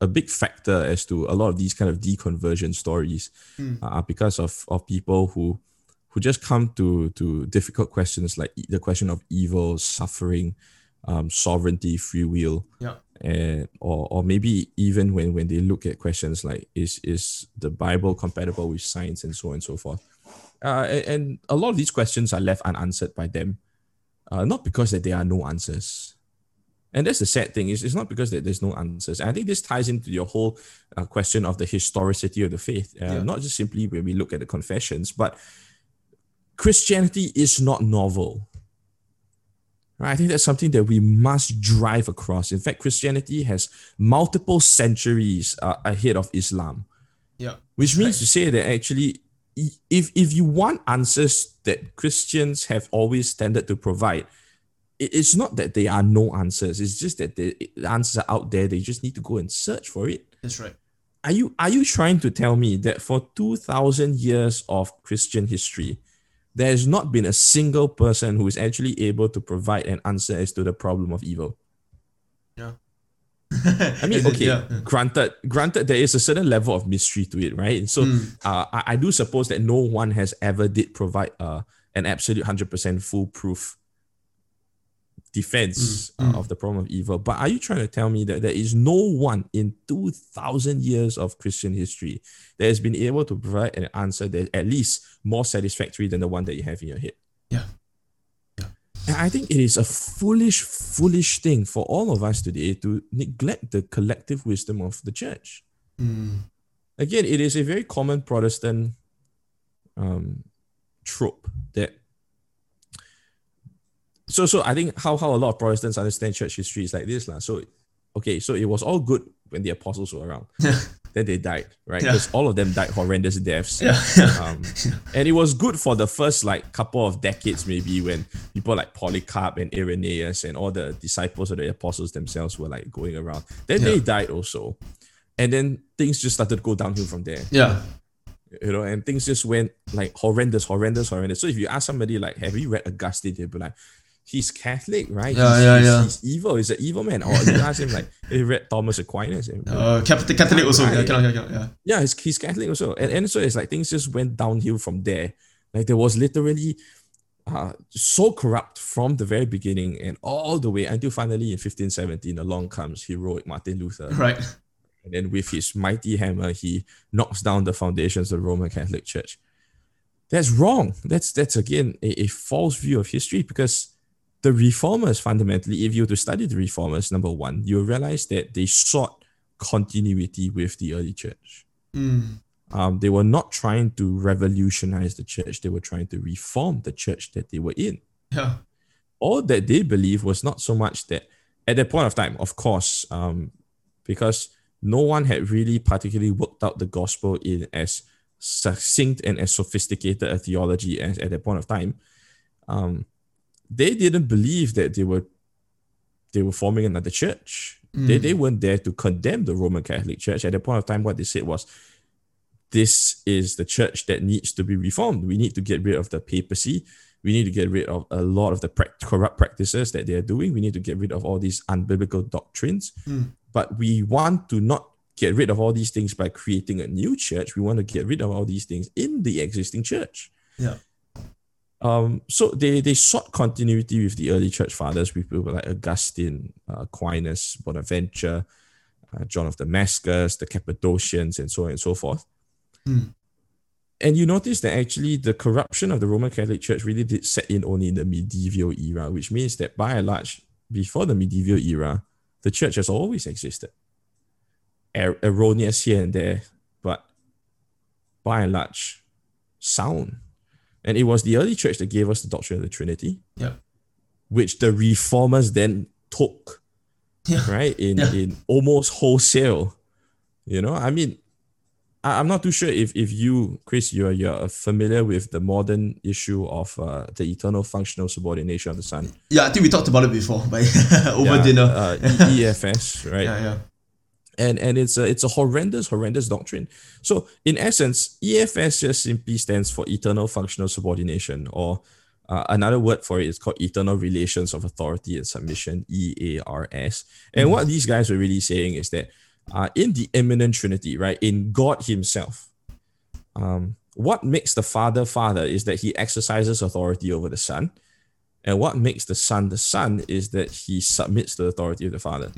a big factor as to a lot of these kind of deconversion stories Mm. are because of, of people who who just come to to difficult questions like the question of evil, suffering, um, sovereignty, free will, yeah. and or or maybe even when when they look at questions like is is the bible compatible with science and so on and so forth? Uh, and, and a lot of these questions are left unanswered by them. Uh, not because that there are no answers and that's the sad thing is it's not because that there's no answers and i think this ties into your whole uh, question of the historicity of the faith uh, Yeah. not just simply when we look at the confessions but christianity is not novel Right, I think that's something that we must drive across. In fact, Christianity has multiple centuries uh, ahead of Islam, yeah which means right. to say that actually, if if you want answers that Christians have always tended to provide, it's not that there are no answers. It's just that the the answers are out there. They just need to go and search for it. that's right Are you are you trying to tell me that for two thousand years of Christian history, there has not been a single person who is actually able to provide an answer as to the problem of evil? yeah I mean, (laughs) okay, yeah, yeah. granted, granted, there is a certain level of mystery to it, right? So, Mm. uh, I, I do suppose that no one has ever did provide uh, an absolute hundred percent foolproof defense Mm, uh, of the problem of evil. But are you trying to tell me that there is no one in two thousand years of Christian history that has been able to provide an answer that at least more satisfactory than the one that you have in your head? yeah And I think it is a foolish, foolish thing for all of us today to neglect the collective wisdom of the church. Mm. Again, it is a very common Protestant um, trope that. So, so I think how, how a lot of Protestants understand church history is like this. lah. So, okay, so it was all good when the apostles were around. then they died, right? Yeah. Because all of them died horrendous deaths. yeah (laughs) Um, and it was good for the first like couple of decades, maybe when people like Polycarp and Irenaeus and all the disciples of the apostles themselves were like going around. Then they died also, and then things just started to go downhill from there. yeah You know, and things just went like horrendous, horrendous, horrendous. So if you ask somebody like, "Have you read Augustine?" They'll be like. He's Catholic, right? Yeah, he's, yeah, he's, yeah. He's evil. He's an evil man. Or you ask him like, (laughs) "Have you read Thomas Aquinas?" And, uh Catholic, Catholic also yeah, Right. cannot, cannot, cannot, yeah yeah, he's, he's Catholic also. And, and so it's like things just went downhill from there. Like there was literally uh, so corrupt from the very beginning and all the way until finally in 1517 along comes heroic Martin Luther. (laughs) right And then with his mighty hammer, he knocks down the foundations of the Roman Catholic Church. That's wrong. That's that's again a, a false view of history because the reformers fundamentally, if you were to study the reformers, number one, you realize that they sought continuity with the early church. mm. Um, they were not trying to revolutionize the church, they were trying to reform the church that they were in. yeah All that they believed was not so much that at that point of time, of course, um, because no one had really particularly worked out the gospel in as succinct and as sophisticated a theology as at that point of time. Um, they didn't believe that they were they were forming another church. They, Mm. they weren't there to condemn the Roman Catholic Church. At the point of time, what they said was, this is the church that needs to be reformed. We need to get rid of the papacy. We need to get rid of a lot of the corrupt practices that they're doing. We need to get rid of all these unbiblical doctrines. Mm. But we want to not get rid of all these things by creating a new church. We want to get rid of all these things in the existing church. Yeah. Um, so they they sought continuity with the early church fathers, with people like Augustine, uh, Aquinas, Bonaventure, uh, John of Damascus, the Cappadocians, and so on and so forth. Hmm. And you notice that actually the corruption of the Roman Catholic Church really did set in only in the medieval era, which means that by and large, before the medieval era, the church has always existed. Er- erroneous here and there, but by and large, sound. And it was the early church that gave us the doctrine of the Trinity, Yeah. which the reformers then took, Yeah. right, in, Yeah. in almost wholesale. You know, I mean, I, I'm not too sure if, if you, Chris, you're, you're familiar with the modern issue of uh, the eternal functional subordination of the Son. Yeah, I think we talked about it before, but (laughs) over Yeah, dinner. Uh, EFS, (laughs) right? yeah, yeah. And and it's a it's a horrendous horrendous doctrine. So in essence efs just simply stands for eternal functional subordination or uh, another word for it is called eternal relations of authority and submission ERAS and what these guys were really saying is that uh, in the immanent trinity right in god himself um, what makes the father father is that he exercises authority over the son. And what makes the son the son is that he submits to the authority of the father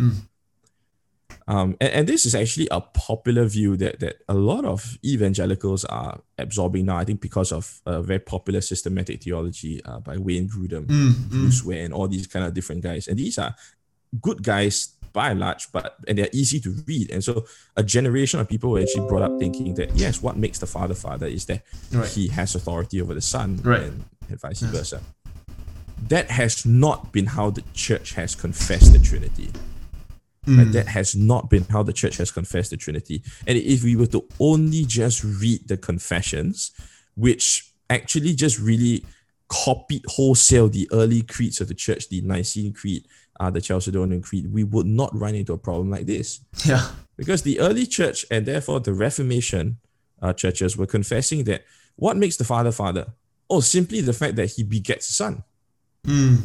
um, and, and this is actually a popular view that, that a lot of evangelicals are absorbing now, I think, because of a very popular systematic theology uh, by Wayne Grudem, Mm, mm. Bruce Ware, and all these kind of different guys. And these are good guys by and large, but and they're easy to read. And so a generation of people were actually brought up thinking that yes, what makes the father father is that Right. he has authority over the son Right. and, and vice versa. That has not been how the church has confessed the Trinity. Right? Mm. That has not been how the church has confessed the Trinity. And if we were to only just read the confessions, which actually just really copied wholesale the early creeds of the church, the Nicene Creed, uh, the Chalcedonian Creed, we would not run into a problem like this. Yeah. Because the early church and therefore the Reformation uh, churches were confessing that what makes the Father Father? Oh, simply the fact that he begets a son Mm.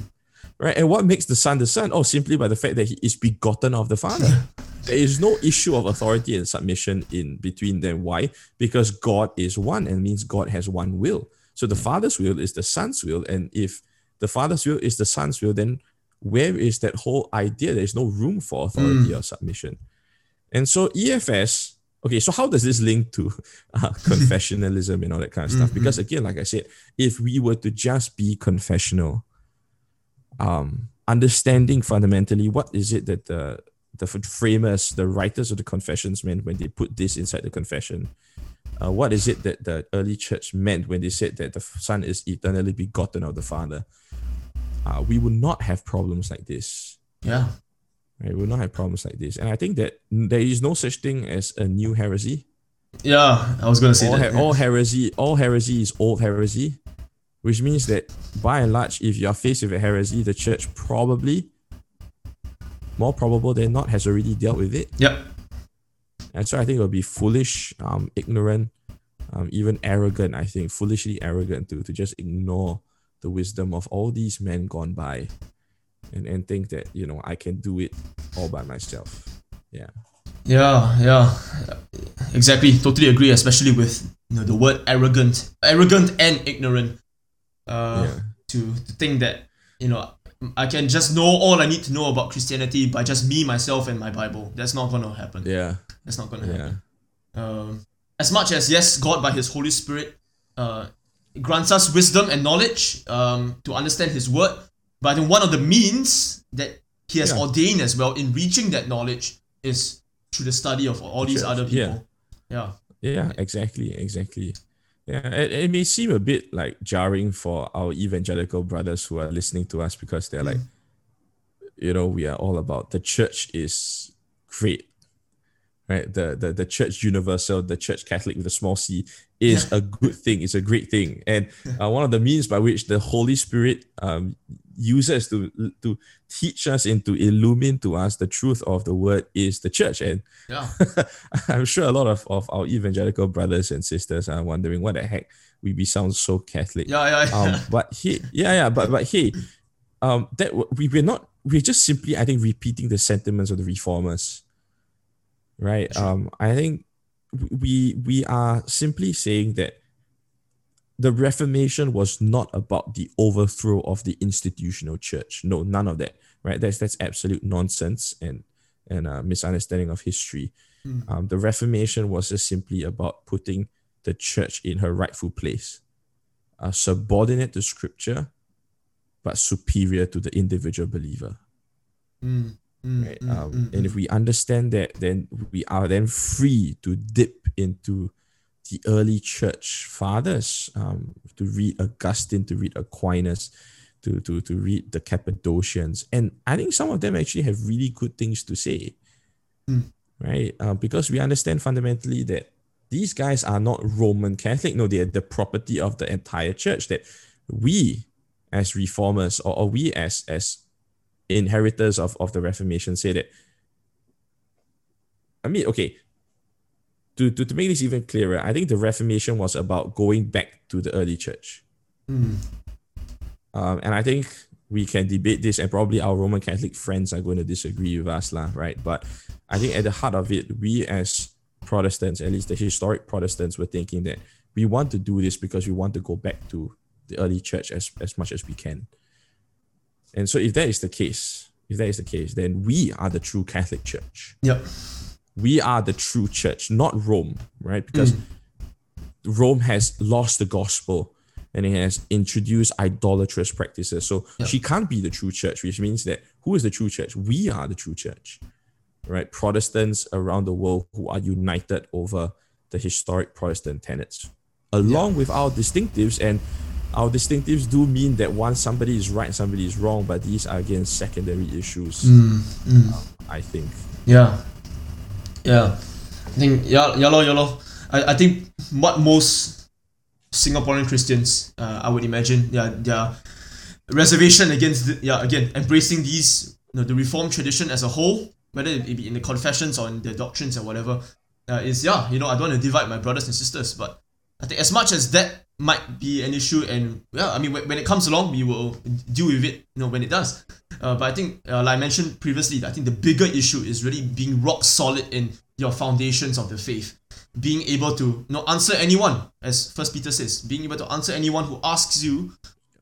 Right? And what makes the Son the Son? Oh, simply by the fact that he is begotten of the Father. there is no issue of authority and submission in between them. Why? Because God is one and means God has one will. So the Father's will is the Son's will, and if the Father's will is the Son's will, then where is that whole idea? There is no room for authority or submission. And so EFS, okay, so how does this link to uh, (laughs) confessionalism and all that kind of stuff? Because again, like I said, if we were to just be confessional, um, understanding fundamentally what is it that the the framers, the writers of the confessions meant when they put this inside the confession. Uh, what is it that the early church meant when they said that the Son is eternally begotten of the Father? Uh, we would not have problems like this. Yeah. Right? We would not have problems like this. And I think that there is no such thing as a new heresy. Yeah. I was gonna say All, that. he- all heresy, all heresy is old heresy, which means that by and large, if you are faced with a heresy, the church probably, more probable than not, has already dealt with it. Yep. And so I think it would be foolish, um, ignorant, um, even arrogant, I think, foolishly arrogant to, to just ignore the wisdom of all these men gone by and, and think that, you know, I can do it all by myself. Yeah. Yeah, yeah, exactly. Totally agree. Especially with you know the word arrogant, arrogant and ignorant. Uh, Yeah. to to think that you know I can just know all I need to know about Christianity by just me, myself, and my Bible. That's not gonna happen. Yeah. That's not gonna Yeah. happen. Um, as much as yes, God by His Holy Spirit uh, grants us wisdom and knowledge um, to understand His word, but I think one of the means that He has Yeah. ordained as well in reaching that knowledge is through the study of all these Church, other yeah. Yeah. Yeah, exactly, exactly. Yeah, it, it may seem a bit like jarring for our evangelical brothers who are listening to us because they're like, mm. you know, we are all about the church is great, right? The the the church universal, the church Catholic with a small c, is a good thing. It's a great thing, and uh, one of the means by which the Holy Spirit um uses to to teach us and to illumine to us the truth of the word is the church, and Yeah. (laughs) I'm sure a lot of, of our evangelical brothers and sisters are wondering what the heck we, be sound so Catholic. Yeah. Yeah. yeah. Um, but hey, yeah, yeah, but but hey, um, that we we're not we're just simply I think repeating the sentiments of the reformers. Right? Um, I think we we are simply saying that the Reformation was not about the overthrow of the institutional church. No, none of that. Right? That's that's absolute nonsense and and a misunderstanding of history. Mm. Um, the Reformation was just simply about putting the church in her rightful place, uh, subordinate to Scripture, but superior to the individual believer. Mm, Right? mm, Um, mm, and if we understand that, then we are then free to dip into the early church fathers, um, to read Augustine, to read Aquinas, to, to, to read the Cappadocians. And I think some of them actually have really good things to say, Mm. right? Uh, because we understand fundamentally that these guys are not Roman Catholic. No, they are the property of the entire church. That we, as reformers, or, or we as as inheritors of, of the Reformation, say that. I mean, okay. To, to, to make this even clearer, I think the Reformation was about going back to the early church. mm. Um, and I think we can debate this, and probably our Roman Catholic friends are going to disagree with us, lah, right? But I think at the heart of it, we as Protestants, at least the historic Protestants, were thinking that we want to do this because we want to go back to the early church as, as much as we can. And so, if that is the case, if that is the case, then we are the true Catholic Church. Yep. We are the true church, not Rome, right? Because mm. Rome has lost the gospel and it has introduced idolatrous practices. So Yep. she can't be the true church, which means that who is the true church? We are the true church, right? Protestants around the world who are united over the historic Protestant tenets, along with our distinctives. And our distinctives do mean that one, somebody is right, somebody is wrong, but these are again secondary issues, Mm, mm. I think. Yeah. Yeah. I think yeah, yeah, lor, yeah, lor. I, I think what most Singaporean Christians, uh, I would imagine, yeah, their reservation against the, yeah, again, embracing these you know, the reformed tradition as a whole, whether it be in the confessions or in the doctrines or whatever, uh, is yeah, you know, I don't want to divide my brothers and sisters, but I think as much as that might be an issue, and yeah, I mean, when, when it comes along, we will deal with it, you know, when it does. Uh, but I think, uh, like I mentioned previously, I think the bigger issue is really being rock solid in your foundations of the faith, being able to you know answer anyone, as First Peter says, being able to answer anyone who asks you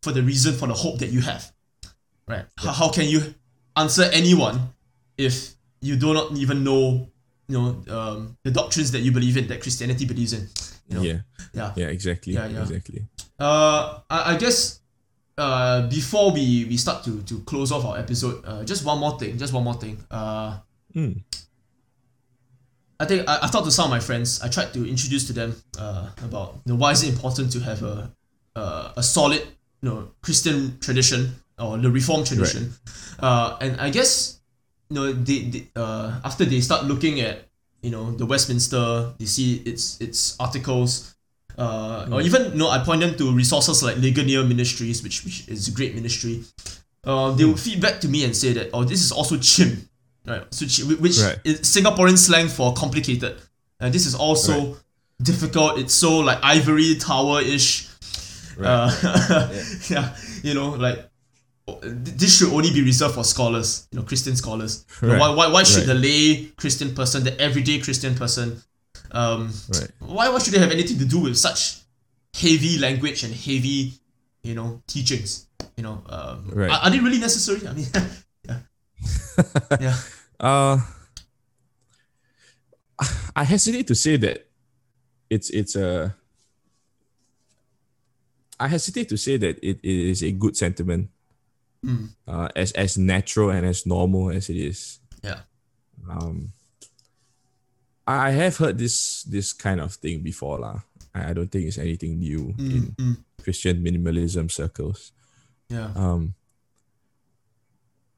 for the reason for the hope that you have. Right? How, how can you answer anyone if you do not even know, you know, um, the doctrines that you believe in, that Christianity believes in? You know? Yeah, Yeah. yeah, exactly, Yeah, yeah. exactly. Uh, I, I guess uh, before we, we start to, to close off our episode, uh, just one more thing, just one more thing. Uh, Mm. I think I, I talked to some of my friends. I tried to introduce to them uh, about you know, why is it important to have a uh, a solid you know Christian tradition or the Reformed tradition, uh, and I guess you know they, they uh, after they start looking at you know the Westminster, they see its its articles, uh, or even you know I point them to resources like Ligonier Ministries, which, which is a great ministry. Uh, they would feedback to me and say that oh this is also chim, right? So which Right. is Singaporean slang for complicated, and this is also difficult. It's so like ivory tower ish. Uh, (laughs) yeah, you know, like this should only be reserved for scholars, you know, Christian scholars. You know, why, why, why should Right. the lay Christian person, the everyday Christian person, um, Right. why, why should they have anything to do with such heavy language and heavy, you know, teachings? You know, um, Right. are, are they really necessary? I mean, (laughs) yeah, (laughs) yeah, Uh, I hesitate to say that it's it's a. I hesitate to say that it, it is a good sentiment, Mm. uh, as as natural and as normal as it is. yeah, Um, I have heard this this kind of thing before, lah. I don't think it's anything new in mm, mm, Christian minimalism circles. yeah, Um,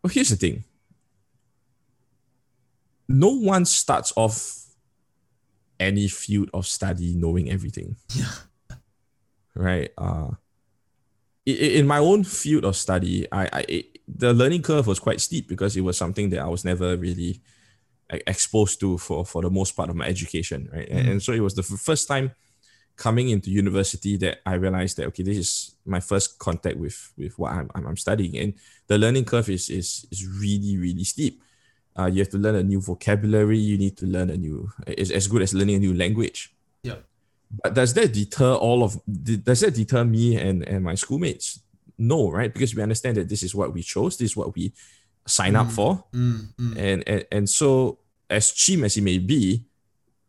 well, here's the thing. No one starts off any field of study knowing everything, yeah, right? Uh, in my own field of study, I, I it- the learning curve was quite steep because it was something that I was never really exposed to for for the most part of my education, right? And, and so it was the first time coming into university that I realized that okay, this is my first contact with with what I'm I'm, I'm studying, and the learning curve is is is really really steep. Uh, you have to learn a new vocabulary. You need to learn a new. It's as good as learning a new language. Yeah. But does that deter all of? Does that deter me and and my schoolmates? No, right? Because we understand that this is what we chose. This is what we sign up for, Mm, mm. and and and so as chim as it may be,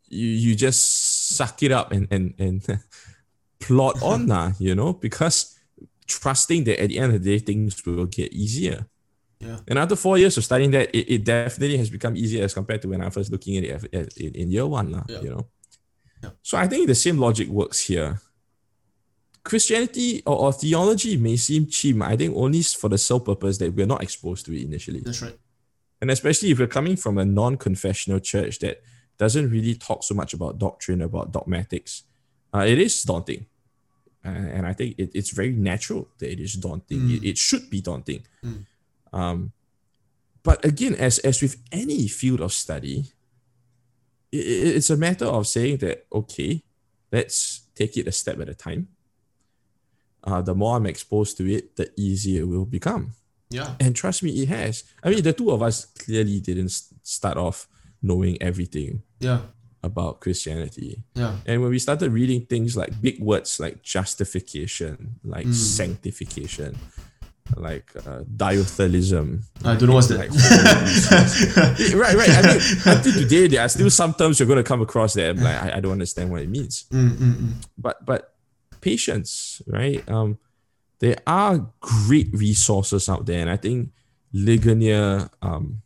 you you just suck it up and and and (laughs) plot on (laughs) now, you know, because trusting that at the end of the day things will get easier. Yeah. And after four years of studying that, it, it definitely has become easier as compared to when I first looking at it in, in year one, lah, Yeah. you know. So I think the same logic works here. Christianity or, or theology may seem chim, I think only for the sole purpose that we're not exposed to it initially. That's right. And especially if you're coming from a non confessional church that doesn't really talk so much about doctrine, about dogmatics, uh, it is daunting. Uh, and I think it, it's very natural that it is daunting. Mm. It, it should be daunting. Mm. Um, but again, as, as with any field of study, it's a matter of saying that, okay, let's take it a step at a time. Uh, the more I'm exposed to it, the easier it will become. Yeah. And trust me, it has. I mean, the two of us clearly didn't start off knowing everything Yeah. about Christianity. Yeah. And when we started reading things like big words like justification, like Mm. sanctification, like uh, diothelism, I don't know what's that. like Yeah, (laughs) right, right. I mean, until today, there are still some terms you're going to come across that I'm like, I, I don't understand what it means. Mm, mm, mm. But but patience, right? Um, there are great resources out there, and I think Ligonier, um,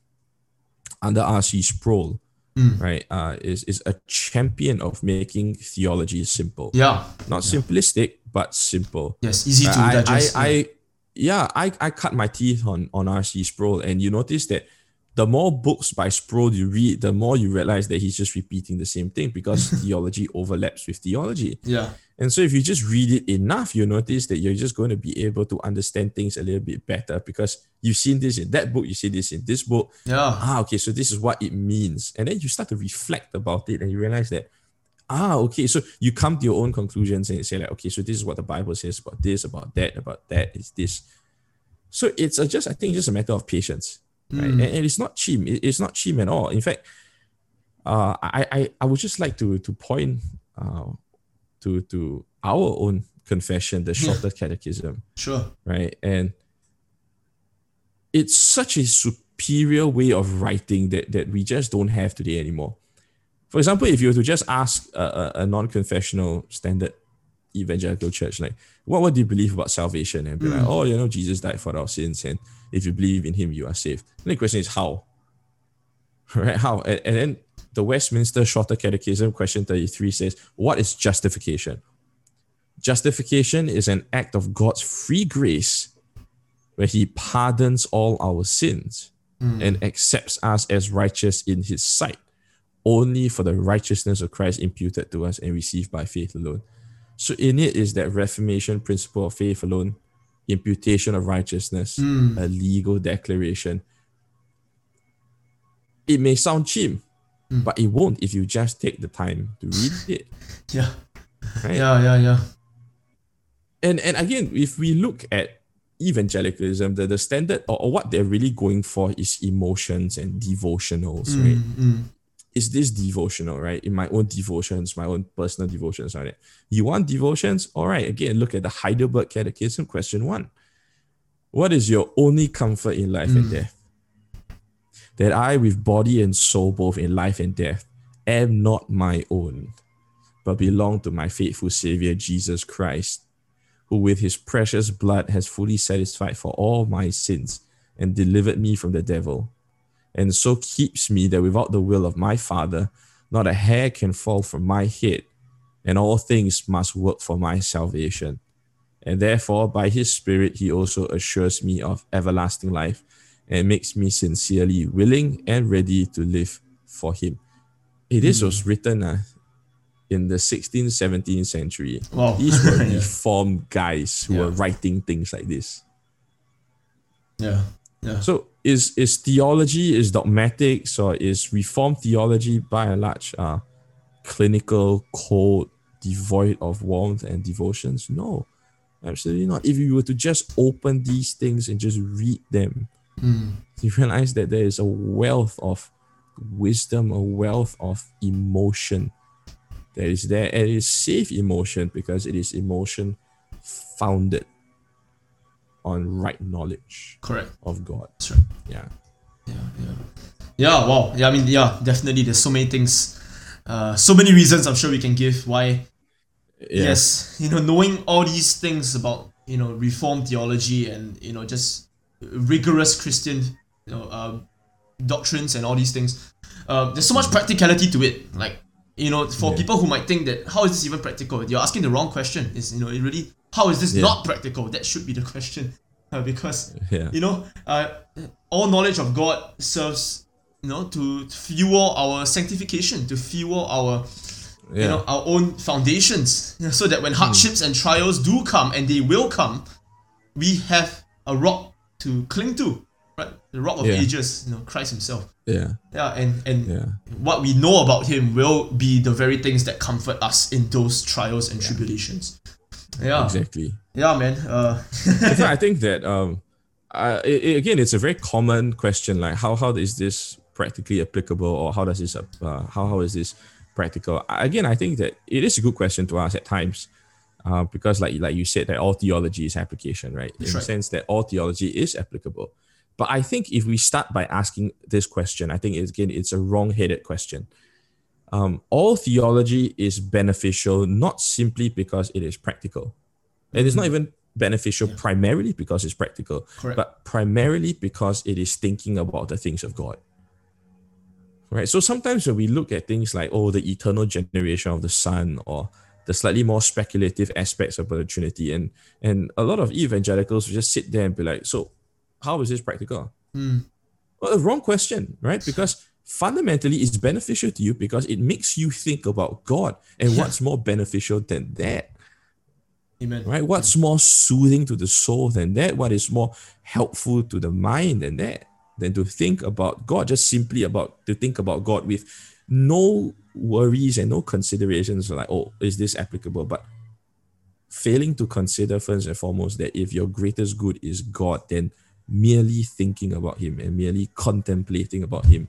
under R.C. Sproul, Mm. right, uh, is is a champion of making theology simple, Yeah. not simplistic but simple. Yes. Easy to I, I, digest. I, yeah, I, I cut my teeth on on R.C. Sproul, and you notice that the more books by Sproul you read, the more you realize that he's just repeating the same thing because (laughs) theology overlaps with theology. yeah. And so if you just read it enough, you notice that you're just going to be able to understand things a little bit better because you've seen this in that book, you see this in this book. Yeah. Ah, okay, so this is what it means. And then you start to reflect about it and you realize that, ah, okay, so you come to your own conclusions and say, like, okay, so this is what the Bible says about this, about that, about that, is this. So it's a just, I think, just a matter of patience, right? Mm. And, and it's not chim. It- it's not chim at all. In fact, uh, I, I, I would just like to to point uh, to to our own confession, the shorter catechism, Sure. right? And it's such a superior way of writing that that we just don't have today anymore. For example, if you were to just ask a, a, a non-confessional standard evangelical church, like, what, what do you believe about salvation? And be like, hmm. oh, you know, Jesus died for our sins, and if you believe in him, you are saved. And the question is how? (laughs) Right? How? And, and then the Westminster Shorter Catechism, question 33 says, What is justification? Justification is an act of God's free grace where he pardons all our sins hmm. and accepts us as righteous in his sight, only for the righteousness of Christ imputed to us and received by faith alone. So in it is that Reformation principle of faith alone, imputation of righteousness, Mm. a legal declaration. It may sound chim, but it won't if you just take the time to read (laughs) it. Yeah. Right? Yeah. Yeah. Yeah. and and again, if we look at evangelicalism, the, the standard or, or what they're really going for is emotions and devotionals, right? Mm, mm. Is this devotional, right? In my own devotions, my own personal devotions, right? You want devotions? All right, again, look at the Heidelberg Catechism, question one. What is your only comfort in life and hmm. death? That I, with body and soul, both in life and death, am not my own, but belong to my faithful Savior, Jesus Christ, who with his precious blood has fully satisfied for all my sins and delivered me from the devil, and so keeps me that without the will of my Father, not a hair can fall from my head, and all things must work for my salvation. And therefore, by his Spirit, he also assures me of everlasting life and makes me sincerely willing and ready to live for him. Hey, this was written uh, in the 16th, 17th century. Wow. (laughs) These were (laughs) reformed guys who Yeah. were writing things like this. Yeah. Yeah. So is is theology, is dogmatics, or is reformed theology by and large uh, clinical, cold, devoid of warmth and devotions? No, absolutely not. If you were to just open these things and just read them, you realize that there is a wealth of wisdom, a wealth of emotion that is there, and it is safe emotion because it is emotion founded on right knowledge Correct. of God. That's right. Yeah. Yeah, yeah. Yeah, wow. Yeah, I mean, yeah, definitely. There's so many things, uh, so many reasons I'm sure we can give why Yeah. yes you know knowing all these things about you know reformed theology and you know just rigorous christian you know um, doctrines and all these things uh, there's so much practicality to it like you know for Yeah. people who might think that how is this even practical you're asking the wrong question is you know it really how is this Yeah. not practical that should be the question (laughs) uh, because Yeah. you know uh, all knowledge of god serves you know to fuel our sanctification to fuel our Yeah. you know our own foundations you (laughs) know, so that when hardships and trials do come and they will come we have a rock to cling to right the rock of Yeah. ages you know christ himself yeah. yeah and and Yeah. what we know about him will be the very things that comfort us in those trials and tribulations yeah Exactly. yeah man uh (laughs) so I think that um, i- i- again, it's a very common question. Like, how how is this practically applicable, or how does this uh, how how is this practical? Again, I think that it is a good question to ask at times, uh, because like like you said, that all theology is application, right? In That's the sense that all theology is applicable. But I think if we start by asking this question, I think it's, again it's a wrong-headed question. Um, all theology is beneficial not simply because it is practical. It is not even beneficial primarily because it's practical, Correct. but primarily because it is thinking about the things of God. Right. So sometimes when we look at things like, oh, the eternal generation of the Son or the slightly more speculative aspects of the Trinity, and and a lot of evangelicals will just sit there and be like, so how is this practical? Well, the wrong question, right? Because fundamentally it's beneficial to you because it makes you think about God. And what's more beneficial than that? amen right? What's more soothing to the soul than that? What is more helpful to the mind than that? Than to think about God, just simply about to think about God with no worries and no considerations like, oh, is this applicable? But failing to consider first and foremost that if your greatest good is God, then merely thinking about Him and merely contemplating about Him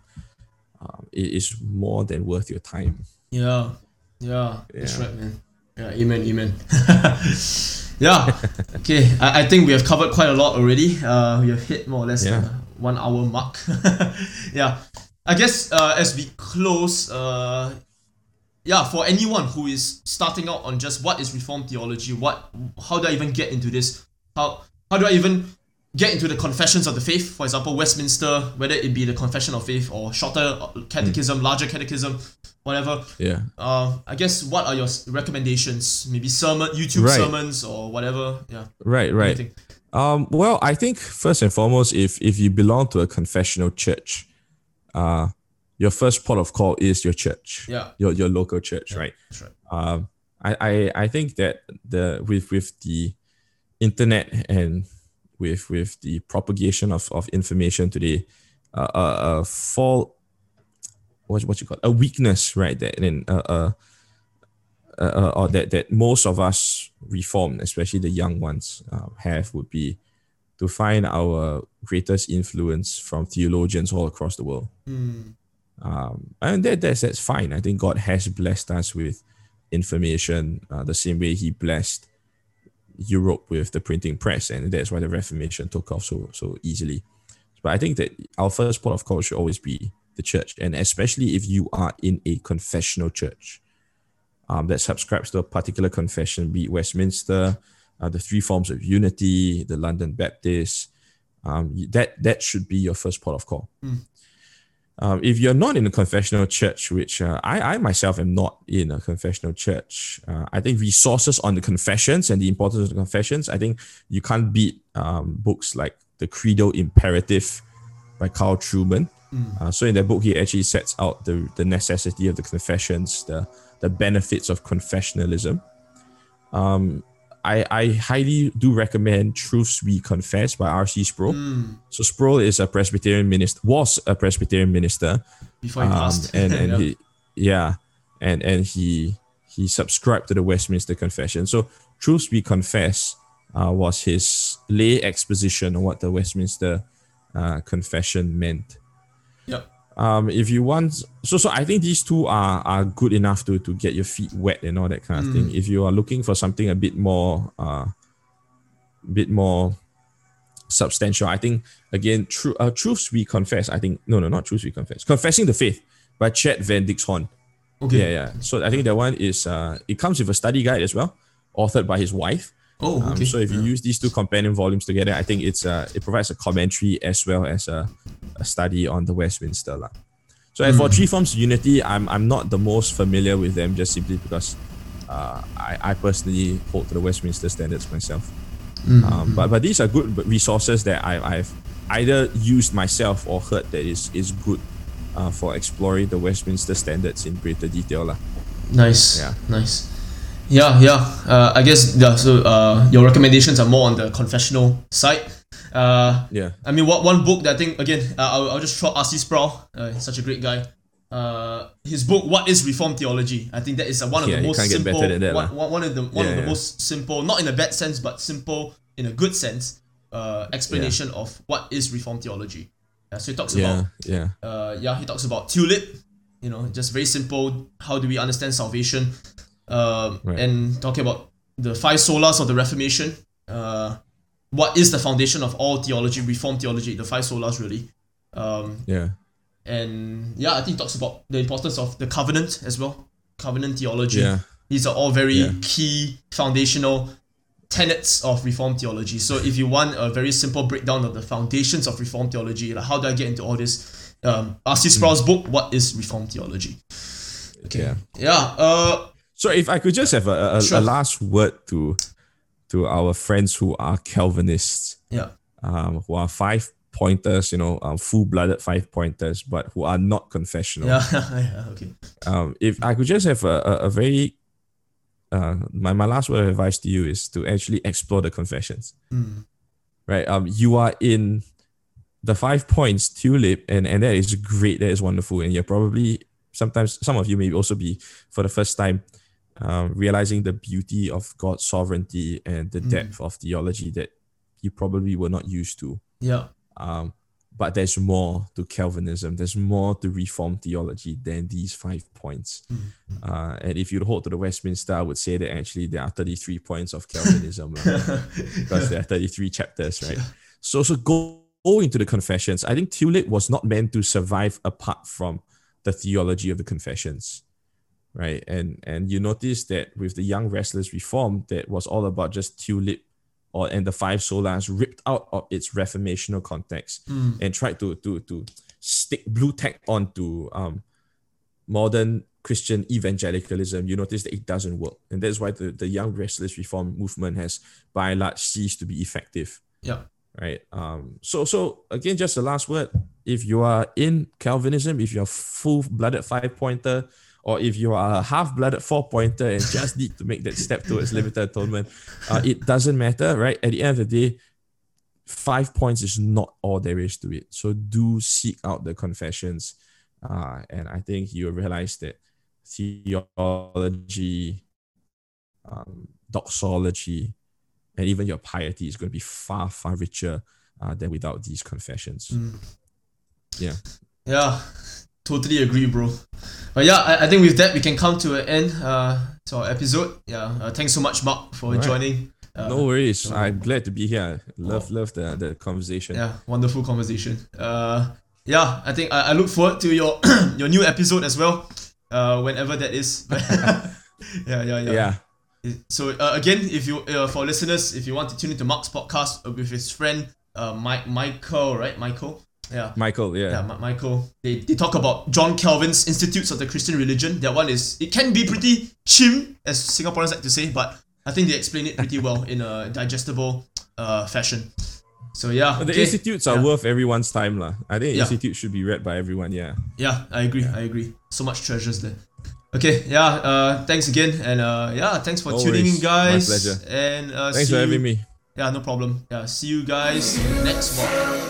um, it is more than worth your time. Yeah, yeah, that's right, man. Yeah, amen, amen. (laughs) yeah, (laughs) okay. I, I think we have covered quite a lot already. Uh, we have hit more or less Yeah. one hour mark. (laughs) yeah, I guess uh, as we close, uh, yeah, for anyone who is starting out on just what is Reformed theology, what, how do I even get into this? How how do I even get into the confessions of the faith? For example, Westminster, whether it be the Confession of Faith or shorter catechism, larger catechism, whatever. Yeah. Uh, I guess what are your recommendations? Maybe sermon, YouTube Right. sermons or whatever. Yeah. Right, right. Um, well, I think first and foremost, if if you belong to a confessional church, uh, your first port of call is your church, Yeah. your your local church, right? That's right. Um, I, I I think that the with with the internet and with with the propagation of, of information today, uh, a, a fall, what what you call it? a weakness, right? That then uh, uh, uh, uh, or that that most of us reformed, especially the young ones, uh, have would be to find our greatest influence from theologians all across the world. Hmm. Um, and that, that's that's fine. I think God has blessed us with information uh, the same way He blessed Europe with the printing press, and that's why the Reformation took off so so easily. But I think that our first port of call should always be the church, and especially if you are in a confessional church um, that subscribes to a particular confession, be it Westminster, uh, the three forms of unity, the London Baptist. Um, that that should be your first port of call. Um, if you're not in a confessional church, which uh, I, I myself am not in a confessional church, uh, I think resources on the confessions and the importance of the confessions, I think you can't beat um, books like The Creedal Imperative by Carl Trueman. Uh, so in that book, he actually sets out the, the necessity of the confessions, the, the benefits of confessionalism. Um, I, I highly do recommend Truths We Confess by R.C. Sproul. So Sproul is a Presbyterian minister, was a Presbyterian minister, Before he um, passed. and and (laughs) Yeah. he yeah and and he he subscribed to the Westminster Confession. So Truths We Confess uh, was his lay exposition on what the Westminster uh, confession meant. Yep. Um, if you want, so so I think these two are are good enough to to get your feet wet and all that kind of thing. If you are looking for something a bit more, uh, bit more substantial, I think again, true uh, truths we confess. I think no, no, not truths we confess. Confessing the faith by Chad Van Dixhoorn. Okay. Yeah, yeah. So I think that one is uh, it comes with a study guide as well, authored by his wife. Oh, Um, so if you use these two companion volumes together, I think it's uh, it provides a commentary as well as a, a study on the Westminster lah. So as for Hmm. three forms unity, I'm I'm not the most familiar with them just simply because uh, I, I personally hold to the Westminster standards myself. Hmm. Um, but but these are good resources that I, I've either used myself or heard that is is good uh, for exploring the Westminster standards in greater detail lah. Nice. Yeah. Nice. Yeah, yeah. Uh, I guess yeah. So uh, your recommendations are more on the confessional side. Uh, Yeah. I mean, what one book that I think again, uh, I'll, I'll just throw R.C. Sproul. Uh, such a great guy. Uh, his book, "What Is Reformed Theology?" I think that is uh, one of Yeah, the most simple. that one, one, of the one Yeah, of the yeah. most simple, not in a bad sense, but simple in a good sense. Uh, explanation of what is Reformed theology. Yeah, so he talks about Yeah. Yeah. uh, yeah, he talks about tulip, you know, just very simple. How do we understand salvation? Um, Right. And talking about the five solas of the Reformation. Uh, what is the foundation of all theology, Reformed theology? The five solas, really. Um, Yeah. and yeah, I think he talks about the importance of the covenant as well. Covenant theology. Yeah. These are all very Yeah. key foundational tenets of Reformed theology. So if you want a very simple breakdown of the foundations of Reformed theology, like how do I get into all this? Um, R.C. Sproul's book, What is Reformed Theology? Okay. Yeah. Yeah. Uh, So if I could just have a, a, Sure. a last word to to our friends who are Calvinists, yeah. um, who are five pointers, you know, um, full blooded five pointers, but who are not confessional. Yeah. (laughs) yeah. Okay. Um, if I could just have a, a, a very uh, my, my last word of advice to you is to actually explore the confessions. Mm. Right. Um, you are in the five points tulip, and and that is great. That is wonderful, and you're probably sometimes some of you may also be for the first time um, realizing the beauty of God's sovereignty and the Mm. depth of theology that you probably were not used to. Yeah. Um, but there's more to Calvinism. There's more to Reformed theology than these five points. Uh, and if you hold to the Westminster, I would say that actually there are 33 points of Calvinism (laughs) because there are 33 chapters, right? So, so go, go into the confessions. I think Tulip was not meant to survive apart from the theology of the confessions, right? And and you notice that with the Young Restless Reform, that was all about just Tulip or and the five solas ripped out of its reformational context Mm. and tried to to to stick blue tack onto um modern Christian evangelicalism, you notice that it doesn't work. And that's why the, the young restless reform movement has by and large ceased to be effective. Yeah. Right. Um so so again, just the last word. If you are in Calvinism, if you're full blooded five pointer, or if you are a half blooded four pointer and just need to make that step towards limited atonement, uh, it doesn't matter, right? At the end of the day, five points is not all there is to it. So do seek out the confessions. Uh, and I think you'll realize that theology, um, doxology, and even your piety is going to be far, far richer uh, than without these confessions. Mm. Yeah. Yeah, totally agree, bro. But yeah, I, I think with that we can come to an end uh, to our episode. Yeah, uh, thanks so much, Mark, for Alright. joining. Uh, no worries. I'm glad to be here. Love, love the, the conversation. Yeah, wonderful conversation. Uh, yeah, I think I, I look forward to your (coughs) your new episode as well. Uh, whenever that is. (laughs) yeah, yeah, yeah. Yeah. So uh, again, if you uh, for listeners, if you want to tune into Mark's podcast with his friend uh, Mike Michael, right? Michael. Yeah. Michael, yeah. Yeah, Ma- Michael. They, they talk about John Calvin's Institutes of the Christian Religion. That one is it can be pretty chim, as Singaporeans like to say, but I think they explain it pretty well in a digestible uh, fashion. So yeah, The okay. institutes are Yeah. worth everyone's time. lah. I think Yeah. institute should be read by everyone, yeah. Yeah, I agree. I agree. So much treasures there. Okay, yeah. Uh, thanks again, and uh, yeah, thanks for No tuning in, guys. My pleasure. And uh, Thanks for you- having me. Yeah, no problem. Yeah, see you guys next one.